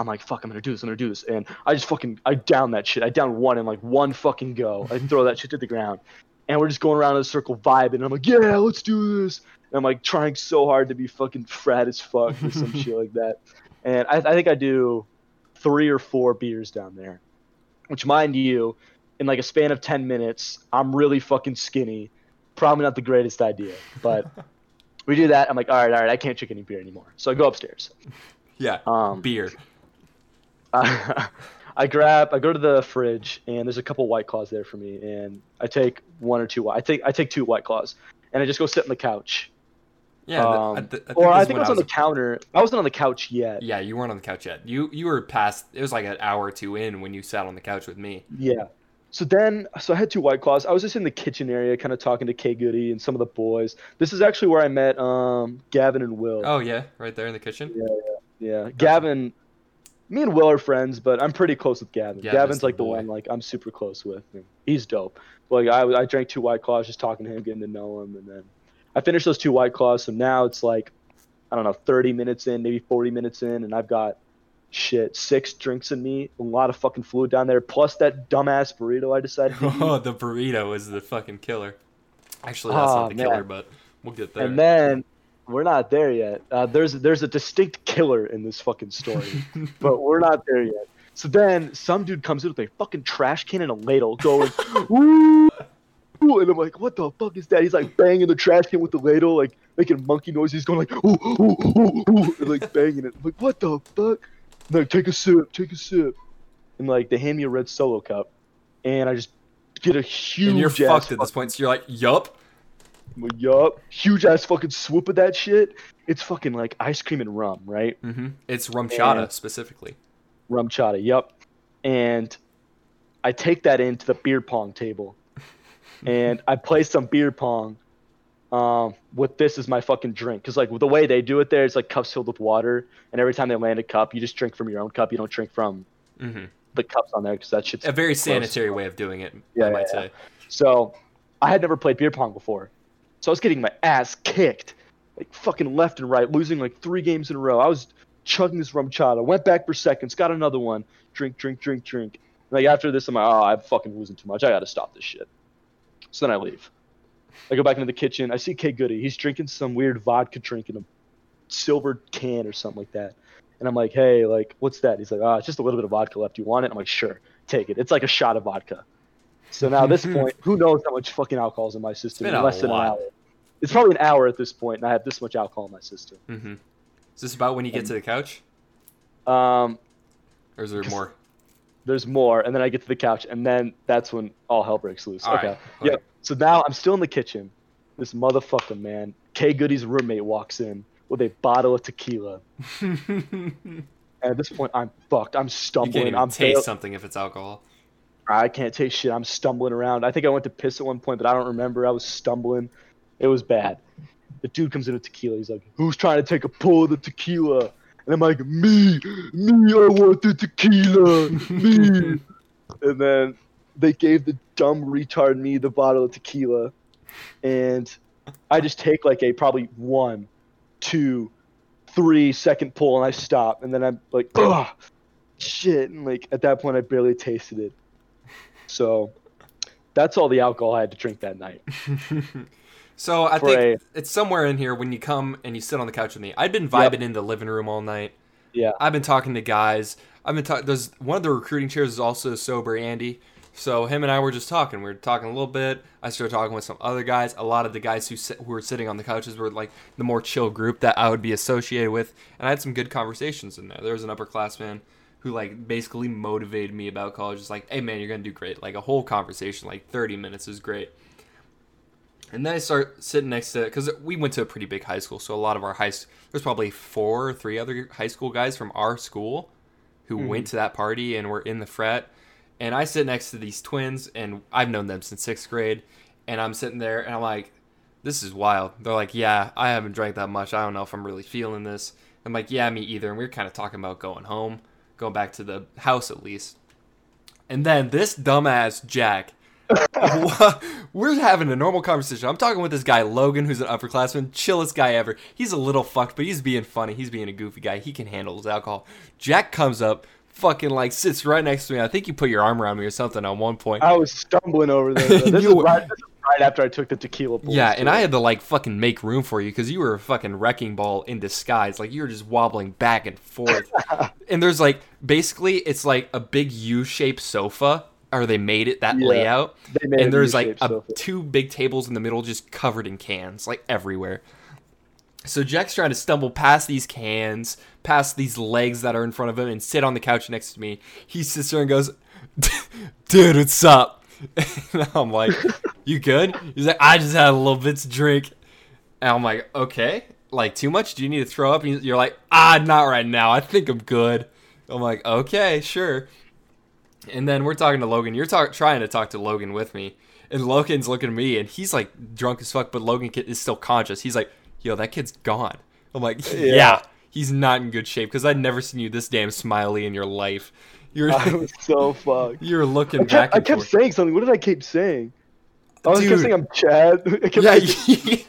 i'm like fuck i'm gonna do this i'm gonna do this. And i just fucking i down that shit. I down one in like one fucking go. I [laughs] throw that shit to the ground. And we're just going around in a circle vibing. And i'm like yeah let's do this. And i'm like trying so hard to be fucking frat as fuck or some shit like that. [laughs] And I, I think i do three or four beers down there which mind you in like a span of 10 minutes i'm really fucking skinny. Probably not the greatest idea but [laughs] we do that. I'm like all right all right i can't drink any beer anymore. So i go upstairs. Yeah. um, Beer. [laughs] I grab, I go to the fridge, and there's a couple white claws there for me, and I take one or two. I take, I take two white claws, and I just go sit on the couch. Yeah. um, I, th- I think or I think when I was on the counter. I wasn't on the couch yet. Yeah, you weren't on the couch yet. You you were past. It was like an hour or two in when you sat on the couch with me. Yeah. So then, so I had two white claws. I was just in the kitchen area, kind of talking to K Goody and some of the boys. This is actually where I met um Gavin and Will. Oh yeah, right there in the kitchen. Yeah, Gavin. Me and Will are friends, but I'm pretty close with Gavin. Gavin's Gavin's like the boy. one like I'm super close with. he's dope. Like I, I drank two White Claws just talking to him, getting to know him, and then I finished those two White Claws. So now it's like I don't know, 30 minutes in, maybe 40 minutes in, and I've got shit six drinks in me, a lot of fucking fluid down there, plus that dumbass burrito I decided to [laughs] eat. Oh, the burrito is the fucking killer. Actually, that's Oh, not the killer, but we'll get there. And then we're not there yet. Uh, there's there's a distinct killer in this fucking story, [laughs] but we're not there yet. So then some dude comes in with a fucking trash can and a ladle, going, "Ooh," ooh, and I'm like, "What the fuck is that?" He's like banging the trash can with the ladle, like making monkey noises, going like, "Ooh, ooh, ooh, ooh," and like banging it. I'm like, "What the fuck?" And like, take a sip, take a sip, and like they hand me a red solo cup, and I just get a huge. and you're fucked at this point. So you're like, yup. Yup. Huge ass fucking swoop of that shit. It's fucking like ice cream and rum, right? Mm-hmm. It's RumChata And- specifically. RumChata, yup. And I take that into the beer pong table. [laughs] and I play some beer pong um, with this as my fucking drink. Because, like, the way they do it there, it's like cups filled with water. And every time they land a cup, you just drink from your own cup. You don't drink from hmm the cups on there because that shit's A very sanitary way of doing it, Yeah, I might yeah, say. So I had never played beer pong before. So I was getting my ass kicked, like fucking left and right, losing like three games in a row. I was chugging this RumChata, went back for seconds, got another one, drink, drink, drink, drink. Like after this, I'm like, oh, I'm fucking losing too much. I gotta stop this shit. So then I leave. I go back into the kitchen. I see K Goody. He's drinking some weird vodka drink in a silver can or something like that. And I'm like, hey, like, what's that? He's like, ah, it's just a little bit of vodka left. You want it? I'm like, sure, take it. It's like a shot of vodka. So now at this point, who knows how much fucking alcohol's in my system? been in a less than an hour. It's probably an hour at this point, and I have this much alcohol in my system. hmm Is this about when you get to the couch, Um, or is there more? there's more, and then I get to the couch, and then that's when all hell breaks loose. All okay. right, Yeah. So now I'm still in the kitchen. This motherfucker, man. K Goody's roommate walks in with a bottle of tequila. [laughs] And at this point, I'm fucked. I'm you stumbling. can't even I'm taste bail- something if it's alcohol. I can't taste shit. I'm stumbling around. I think I went to piss at one point, but I don't remember. I was stumbling. It was bad. the dude comes in with tequila. He's like, "Who's trying to take a pull of the tequila?" And I'm like, "Me, me, I want the tequila, me." [laughs] and then they gave the dumb retard me the bottle of tequila, and I just take like a probably one, two, three second pull, and I stop, and then I'm like, "Ugh, shit!" And like at that point, I barely tasted it. So that's all the alcohol I had to drink that night. [laughs] so I For think a- it's somewhere in here when you come and you sit on the couch with me. I've been vibing in the living room all night. Yeah. I've been talking to guys. I've been talking. There's one of the recruiting chairs is also sober Andy. So him and I were just talking. We were talking a little bit. I started talking with some other guys. A lot of the guys who sit, who were sitting on the couches were like the more chill group that I would be associated with, and I had some good conversations in there. There was an upperclassman who like basically motivated me about college. Just like, hey man, you're gonna do great. Like a whole conversation, like 30 minutes is great. And then I start sitting next to because we went to a pretty big high school, so a lot of our high there's probably four or three other high school guys from our school who mm-hmm. went to that party and were in the frat. And I sit next to these twins, and I've known them since sixth grade. And I'm sitting there, and I'm like, "This is wild." They're like, "Yeah, I haven't drank that much. I don't know if I'm really feeling this." I'm like, "Yeah, me either." And we are kind of talking about going home, going back to the house at least. And then this dumbass Jack [laughs] we're having a normal conversation. I'm talking with this guy Logan, who's an upperclassman, chillest guy ever. He's a little fucked, but he's being funny. He's being a goofy guy. He can handle his alcohol. Jack comes up, fucking like sits right next to me. I think you put your arm around me or something at one point. I was stumbling over there. [laughs] This, You is were- right, this is right after I took the tequila. pulls, Yeah, and too. I had to like fucking make room for you because you were a fucking wrecking ball in disguise. Like you were just wobbling back and forth. [laughs] and there's like basically it's like a big U-shaped sofa, or they made it that Yeah, layout. and there's like a, two big tables in the middle just covered in cans, like everywhere. So Jack's trying to stumble past these cans, past these legs that are in front of him, and sit on the couch next to me. He sits there and goes, [laughs] "Dude, what's up?" [laughs] And I'm like, "You good?" He's like, "I just had a little bit to drink." And I'm like, "Okay, like too much? Do you need to throw up?" And you're like, "Ah, not right now. I think I'm good." I'm like, "Okay, sure." And then we're talking to Logan. You're talk- trying to talk to Logan with me. And Logan's looking at me and he's like drunk as fuck, but Logan is still conscious. He's like, yo, that kid's gone. I'm like, yeah, Yeah. he's not in good shape because I'd never seen you this damn smiley in your life. You're, I was [laughs] so fucked. you're looking I back kept, I kept forth. saying something. What did I keep saying? I was Dude. kept saying I'm Chad. [laughs] Kept Yeah, saying-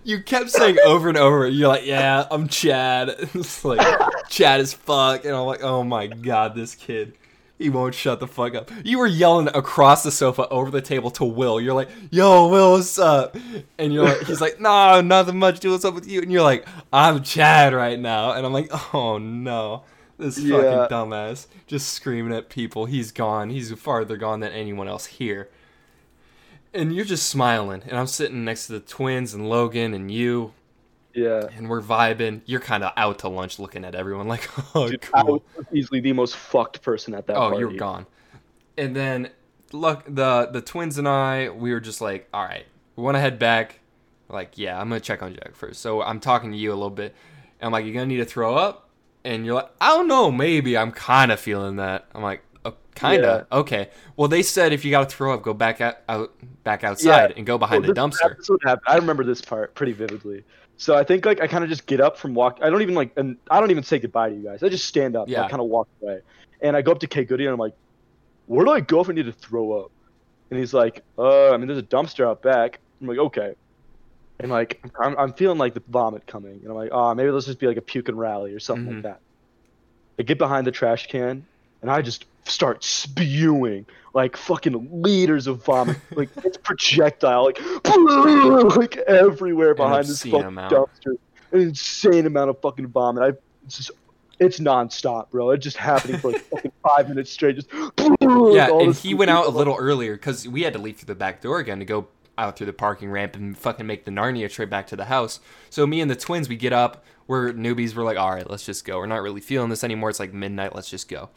[laughs] you, kept saying over and over. You're like, yeah, I'm Chad. It's like Chad as fuck, and I'm like, oh my god, this kid, he won't shut the fuck up. You were yelling across the sofa over the table to Will. You're like, yo, Will, what's up? And you're like, he's like, no, nothing much. Do what's up with you? And you're like, I'm Chad right now, and I'm like, oh no. This Yeah. fucking dumbass just screaming at people. He's gone. He's farther gone than anyone else here and you're just smiling and i'm sitting next to the twins and logan and you yeah. and we're vibing you're kind of out to lunch looking at everyone [laughs] like oh Dude, I cool was easily the most fucked person at that oh party. you're gone and then look the the twins and i we were just like all right we want to head back like yeah i'm gonna check on jack first so i'm talking to you a little bit and i'm like you're gonna need to throw up and you're like i don't know maybe i'm kind of feeling that i'm like oh, kind of okay well they said if you gotta throw up go back out, out back outside and go behind Well, the dumpster This what happened. I remember this part pretty vividly. So I think like I kind of just get up from walk. I don't even like, and I don't even say goodbye to you guys. I just stand up. Yeah. And I kind of walk away, and I go up to K Goody and I'm like, "Where do I go if I need to throw up?" And he's like, "Uh, I mean, there's a dumpster out back." I'm like, "Okay." And like, I'm, I'm feeling like the vomit coming, and I'm like, "Oh, maybe let's just be like a puke and rally or something Mhm. like that." I get behind the trash can, and I just start spewing like fucking liters of vomit, [laughs] like it's projectile, like [laughs] like everywhere behind this fucking amount. dumpster. An insane amount of fucking vomit. I it's just it's nonstop, bro. It's just happening for like [laughs] fucking five minutes straight. Just Yeah, and he went out a little earlier because we had to leave through the back door again to go out through the parking ramp and fucking make the Narnia trip back to the house. So me and the twins, we get up. We're newbies. We're like, all right, let's just go. We're not really feeling this anymore. It's like midnight. Let's just go.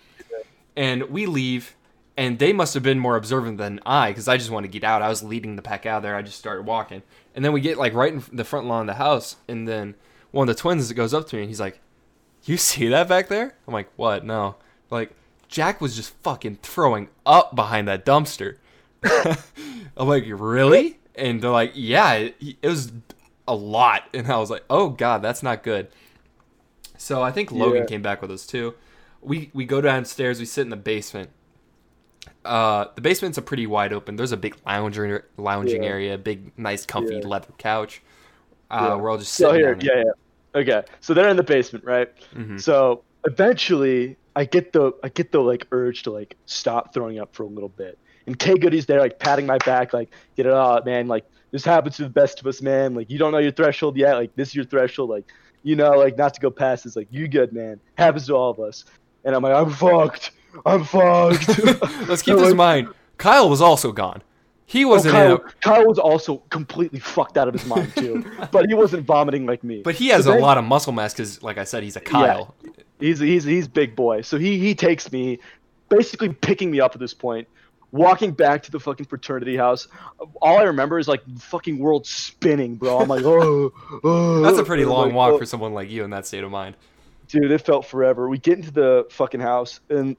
And we leave, and they must have been more observant than I because I just wanted to get out. I was leading the pack out there. I just started walking, and then we get like right in the front lawn of the house, and then one of the twins goes up to me and he's like, you see that back there? I'm like, what? No. Like, Jack was just fucking throwing up behind that dumpster. I'm like, really? And they're like, yeah, it, it was a lot, and I was like, oh god, that's not good. So I think Logan Yeah. came back with us too. We we go downstairs. We sit in the basement. Uh, the basement's a pretty wide open. There's a big lounger lounging Yeah. area, big nice comfy Yeah. leather couch. Uh, Yeah. We're all just So sitting here, down there. yeah, yeah. Okay, so they're in the basement, right? Mhm. So eventually, I get the I get the like urge to like stop throwing up for a little bit. And K Goody's there, like patting my back, like get it out, man. Like this happens to the best of us, man. Like you don't know your threshold yet. Like this is your threshold. Like you know, like not to go past this. Like you good, man. Happens to all of us. And I'm like, I'm fucked. I'm fucked. [laughs] Let's keep I'm [laughs] this in like, mind. Kyle was also gone. He oh, wasn't Kyle, in a, Kyle was also completely fucked out of his mind too, [laughs] but he wasn't vomiting like me. but he has So a then- lot of muscle mass because, like I said, he's a Kyle. Yeah, He's he's he's big boy. So he he takes me, basically picking me up at this point, walking back to the fucking fraternity house. All I remember is like fucking world spinning, bro. I'm like, oh, [laughs] oh. That's a pretty long like, walk oh. for someone like you in that state of mind. dude. It felt forever. We get into the fucking house and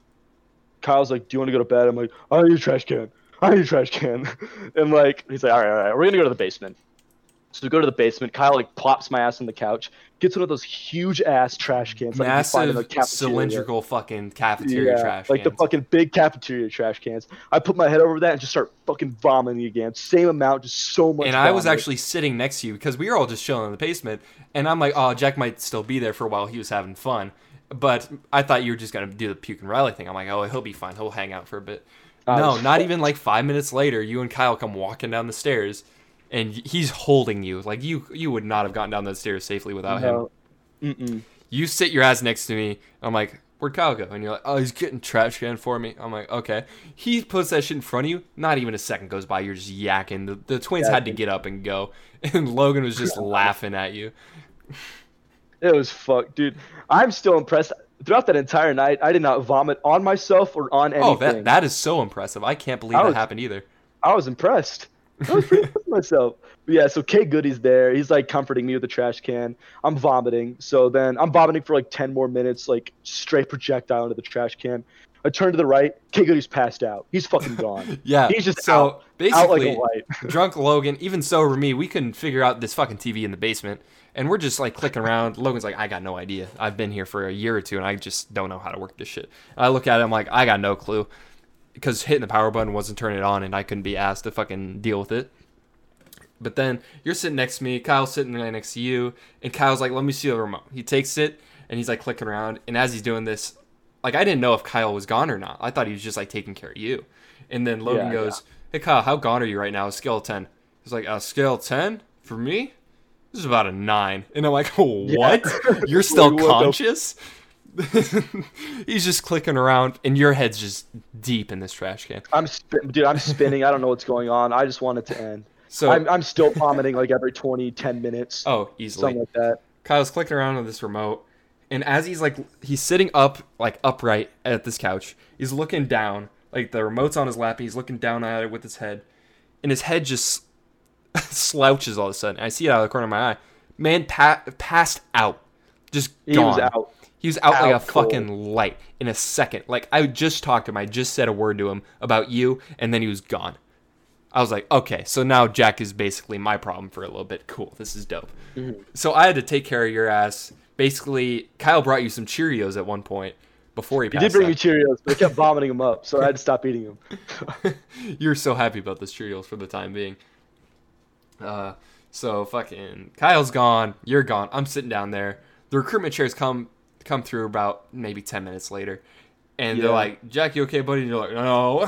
Kyle's like, "Do you want to go to bed?" I'm like, "I need a trash can. I need a trash can." [laughs] And like, he's like, "All right, all right, we're gonna go to the basement." So we go to the basement. Kyle like plops my ass on the couch, gets one of those huge ass trash cans, like you can find in Massive cafeteria. cylindrical fucking cafeteria Yeah, trash. like the cans. fucking big cafeteria trash cans. I put my head over that and just start fucking vomiting again. Same amount, just so much. and I was actually sitting next to you because we were all just chilling in the basement, and I'm like, oh, Jack might still be there for a while. He was having fun, but I thought you were just gonna do the puke and rally thing. I'm like, oh, he'll be fine. He'll hang out for a bit. I no, [laughs] not even like five minutes later, you and Kyle come walking down the stairs, and he's holding you. Like you, you would not have gotten down those stairs safely without him. Mm-mm. You sit your ass next to me. I'm like, where'd Kyle go? And you're like, oh, he's getting trash can for me. I'm like, okay. He puts that shit in front of you. Not even a second goes by. You're just yakking. The, the twins had to get up and go, [laughs] and Logan was just [laughs] laughing at you. It was fucked, dude. I'm still impressed. Throughout that entire night, I did not vomit on myself or on anything. Oh, that that is so impressive. I can't believe I that was- happened either. I was impressed. I was pretty impressed with myself. But yeah, so K Goody's there. He's like comforting me with the trash can. I'm vomiting. So then I'm vomiting for like 10 more minutes, like straight projectile into the trash can. I turn to the right. K Goody's passed out. He's fucking gone. [laughs] Yeah. He's just so out, out like basically, a light. [laughs] drunk Logan, even so me, we couldn't figure out this fucking TV in the basement. And we're just like clicking around. Logan's like, I got no idea. I've been here for a year or two and I just don't know how to work this shit. And I look at him like, I got no clue. Because hitting the power button wasn't turning it on and I couldn't be asked to fucking deal with it. But then you're sitting next to me, Kyle's sitting right next to you, and Kyle's like, let me see the remote. He takes it and he's like clicking around. And as he's doing this, like I didn't know if Kyle was gone or not. I thought he was just like taking care of you. And then Logan Yeah, goes, Hey Kyle, how gone are you right now? A scale of ten. He's like, a scale of ten? For me? This is about a nine. And I'm like, [laughs] what? You're [laughs] still conscious? [laughs] He's just clicking around and your head's just deep in this trash can. I'm spin- dude, I'm spinning. I don't know what's going on. I just want it to end. So I'm, I'm still vomiting like every 20, 10 minutes. Oh, easily. something like that. Kyle's clicking around on this remote, and as he's like, he's sitting up, like upright at this couch. He's looking down, like the remote's on his lap. And he's looking down at it with his head, and his head just [laughs] slouches all of a sudden. I see it out of the corner of my eye. Man, pa- passed out, just He gone. was out. He was out, like a cold. fucking light in a second. Like I just talked to him. I just said a word to him about you, and then he was gone. I was like, okay, so now Jack is basically my problem for a little bit. Cool, this is dope. Mm-hmm. So I had to take care of your ass. Basically, Kyle brought you some Cheerios at one point before he passed. He did bring me. Cheerios, but I kept [laughs] vomiting them up, so I had to stop eating them. [laughs] you were so happy about those Cheerios for the time being. Uh, so fucking Kyle's gone. You're gone. I'm sitting down there. The recruitment chairs come come through about maybe ten minutes later, and they're like, "Jack, you okay, buddy?" And you're like, "No."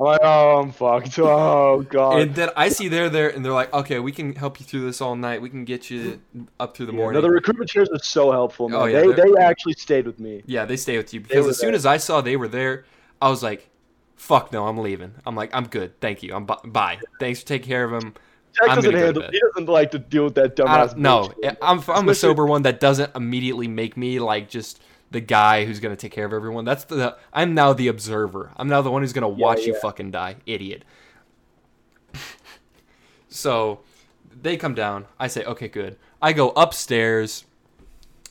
I'm like, oh, I'm fucked. [laughs] Oh, God. and then I see they're there, and they're like, "Okay, we can help you through this all night. We can get you up through the Yeah, morning." no, the recruitment chairs are so helpful, oh, man. Oh, yeah, they, they're- actually stayed with me. Yeah, they stay with you because as soon there. as I saw they were there, I was like, "Fuck no, I'm leaving." I'm like, "I'm good, thank you. I'm bu- bye. Thanks for taking care of him." Jack I'm doesn't gonna go to handle. He doesn't like to deal with that uh, dumbass. no. Eh, I'm I'm a sober one that doesn't immediately make me like just the guy who's gonna take care of everyone. That's the I'm now the observer. I'm now the one who's gonna watch you yeah. fucking die, idiot. [laughs] so they come down. I say, okay, good. I go upstairs.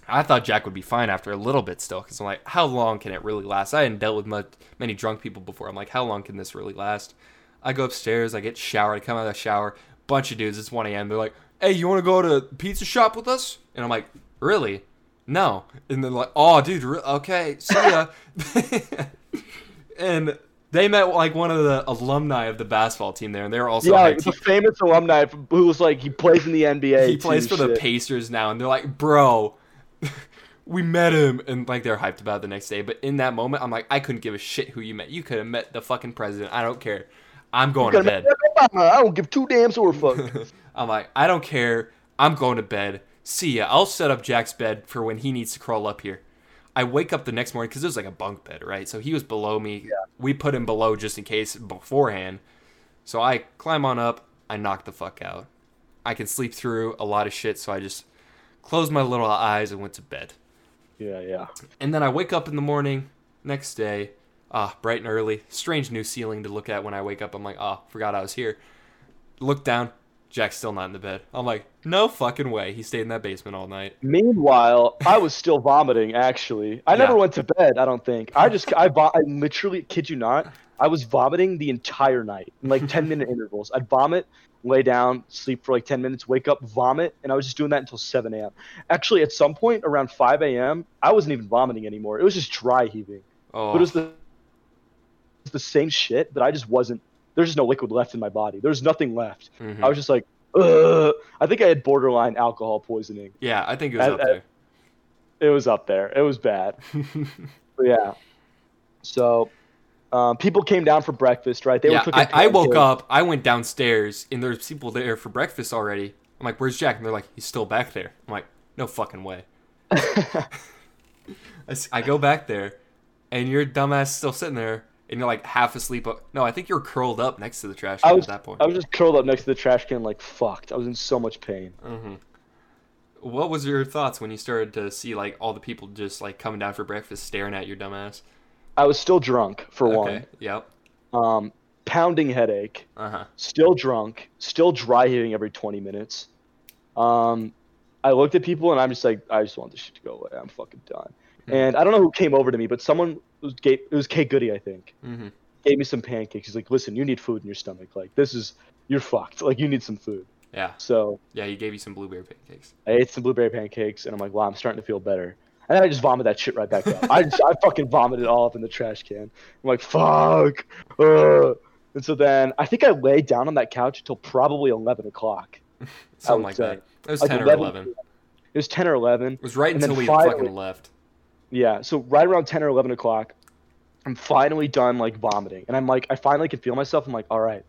I thought Jack would be fine after a little bit still, because I'm like, how long can it really last? I hadn't dealt with much, many drunk people before. I'm like, how long can this really last? I go upstairs. I get showered. I come out of the shower. Bunch of dudes. It's 1 a.m. They're like, "Hey, you want to go to pizza shop with us?" And I'm like, "Really? No." And then like, "Oh, dude, re- okay, see ya." [laughs] and they met like one of the alumni of the basketball team there, and they were also yeah, a team- famous alumni who was like he plays in the NBA. he plays for the. Pacers now, and they're like, "Bro." [laughs] We met him, and like they're hyped about it the next day. But in that moment, I'm like, I couldn't give a shit who you met. You could have met the fucking president. I don't care. I'm going to bed. Obama. I don't give two damn or fuck. [laughs] I'm like, I don't care. I'm going to bed. See ya. I'll set up Jack's bed for when he needs to crawl up here. I wake up the next morning because it was like a bunk bed, right? So he was below me. We put him below just in case beforehand. So I climb on up. I knock the fuck out. I can sleep through a lot of shit, so I just closed my little eyes and went to bed. yeah, yeah. And then I wake up in the morning, next day, ah, bright and early. Strange new ceiling to look at when I wake up. I'm like, ah, forgot I was here. Look down, Jack's still not in the bed. I'm like, no fucking way. He stayed in that basement all night. Meanwhile, I was still vomiting. Actually, I never went to bed. I don't think. I just, I, vo- I literally kid you not. I was vomiting the entire night in like ten minute intervals. I'd vomit, lay down, sleep for like ten minutes, wake up, vomit, and I was just doing that until seven a.m. Actually, at some point around five a.m., I wasn't even vomiting anymore. It was just dry heaving. Oh, But it was the, the same shit, but I just wasn't. There's just no liquid left in my body. There's nothing left. mhm. I was just like, Ugh. I think I had borderline alcohol poisoning. yeah, I think it was I- up I- there. It was up there. It was bad. [laughs] Yeah. So, um, people came down for breakfast, right? They yeah, were cooking. I, I woke up, I went downstairs, and there's people there for breakfast already. I'm like, where's Jack? And they're like, he's still back there. I'm like, no fucking way. [laughs] [laughs] I go back there, and your dumbass still sitting there, and you're like half asleep. No, I think you're curled up next to the trash I can was, at that point. I was just curled up next to the trash can, like fucked. I was in so much pain. hmm What was your thoughts when you started to see like all the people just like coming down for breakfast, staring at your dumbass? I was still drunk for one. Yep. Um, pounding headache. Uh huh. Still drunk. Still dry heaving every 20 minutes. Um, I looked at people and I'm just like, I just want this shit to go away. I'm fucking done. Mhm. And I don't know who came over to me, but someone was gave, it was K Goody, I think. hmm gave me some pancakes. He's like, "Listen, you need food in your stomach. Like this is you're fucked. Like you need some food." Yeah. So Yeah. He gave you some blueberry pancakes. I ate some blueberry pancakes, and I'm like, "Wow, I'm starting to feel better." And then I just vomit that shit right back up. I just, I fucking vomited it all up in the trash can. I'm like, "Fuck." Ugh. And so then I think I laid down on that couch until probably 11 o'clock. [laughs] Something like say. that. It was Like ten or 11 eleven. It was 10 or 11. It was right And until we finally- fucking left. Yeah, so right around 10 or 11 o'clock, I'm finally done like vomiting, and I'm like, I finally can feel myself. I'm like, all right,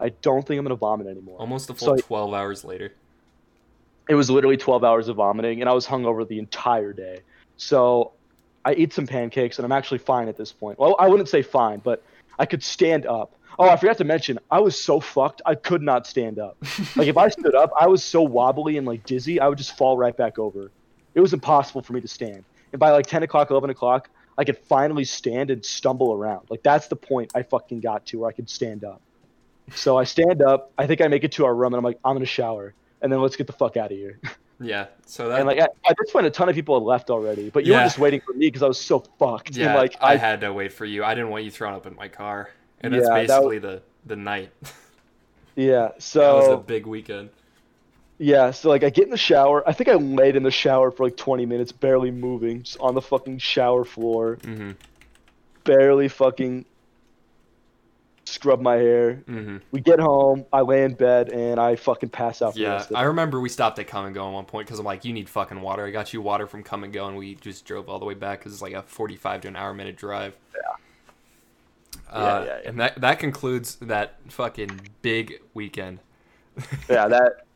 I don't think I'm gonna vomit anymore. Almost a So full I- twelve hours later. it was literally 12 hours of vomiting and i was hungover the entire day. So i eat some pancakes and i'm actually fine at this point. Well i wouldn't say fine but i could stand up. Oh i forgot to mention i was so fucked i could not stand up. [laughs] Like if i stood up i was so wobbly and like dizzy i would just fall right back over. It was impossible for me to stand and by like 10 o'clock 11 o'clock i could finally stand and stumble around like that's the point i fucking got to where i could stand up so i stand up i think i make it to our room and i'm like i'm gonna shower and then let's get the fuck out of here [laughs] Yeah. So that and like at, at this point, a ton of people had left already, but you Yeah. were just waiting for me because I was so fucked. yeah, and like I, I, had to wait for you. I didn't want you thrown up in my car, and that's Yeah, that basically the the night. [laughs] yeah. So that was a big weekend. Yeah, so like I get in the shower. I think I laid in the shower for like 20 minutes, barely moving, just on the fucking shower floor, hmm barely fucking scrub my hair. hmm We get home, I lay in bed, and I fucking pass out. Yeah, I remember we stopped at Kum & Go at one point because I'm like, you need fucking water. I got you water from Kum & Go, and we just drove all the way back because it's like a 45 to an hour minute drive. Yeah, Uh, yeah, yeah. And that that concludes that fucking big weekend. yeah, that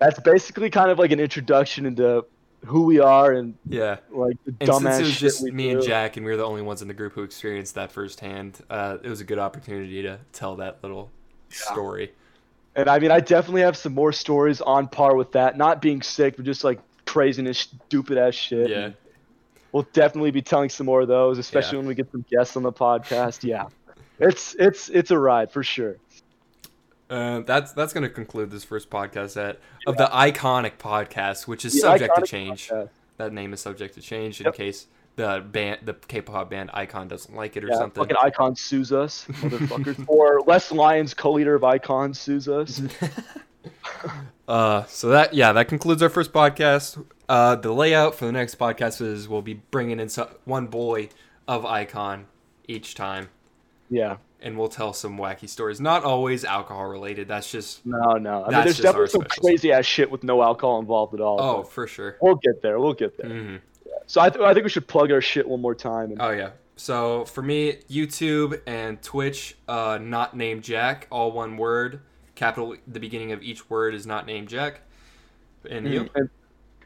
that's basically kind of like an introduction into who we are and Yeah. like the And dumbass since it was shit just me do. and Jack, and we were the only ones in the group who experienced that firsthand, uh, it was a good opportunity to tell that little story. And I mean, I definitely have some more stories on par with that. Not being sick, but just like craziness, stupid ass shit. Yeah. And We'll definitely be telling some more of those, especially Yeah. when we get some guests on the podcast. Yeah. It's it's it's a ride for sure. Uh, that's that's going to conclude this first podcast at of the Ikonic podcast, which is The subject to change. Podcast. That name is subject to change in Yep. case the band, the K-pop band Icon doesn't like it or Yeah, something. fucking Icon sues us, motherfuckers. [laughs] or Les Lyons, co-leader of Icon, sues us. [laughs] Uh, so that yeah, that concludes our first podcast. Uh, the layout for the next podcast is we'll be bringing in so- one boy of Ikon each time, Yeah. And we'll tell some wacky stories. Not always alcohol related. That's just No, no. I mean, there's definitely some crazy ass shit with no alcohol involved at all. oh for sure. We'll get there. We'll get there. hmm So I, th- I think we should plug our shit one more time. And, Oh yeah. So for me, YouTube and Twitch, uh, not named Jack, all one word. Capital. The beginning of each word is not named Jack. And you? and,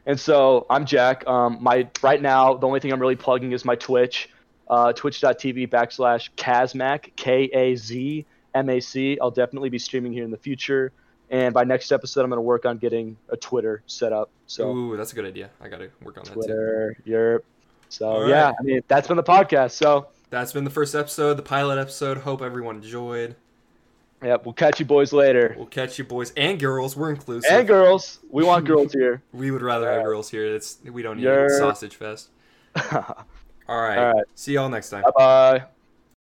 and so I'm Jack. Um, my right now the only thing I'm really plugging is my Twitch, uh, twitch.tv backslash Kazmac K A Z M A C. I'll definitely be streaming here in the future. And by next episode, I'm going to work on getting a Twitter set up. So Ooh, that's a good idea. I gotta work on that too. Twitter, Europe. So All yeah. I mean that's been the podcast. So That's been the first episode, the pilot episode. Hope everyone enjoyed. Yep, we'll catch you boys later. We'll catch you boys and girls. We're inclusive. And girls, we want girls here. [laughs] we would rather have girls here. It's we don't need sausage fest. [laughs] bye All right. All right. See y'all next time. bye.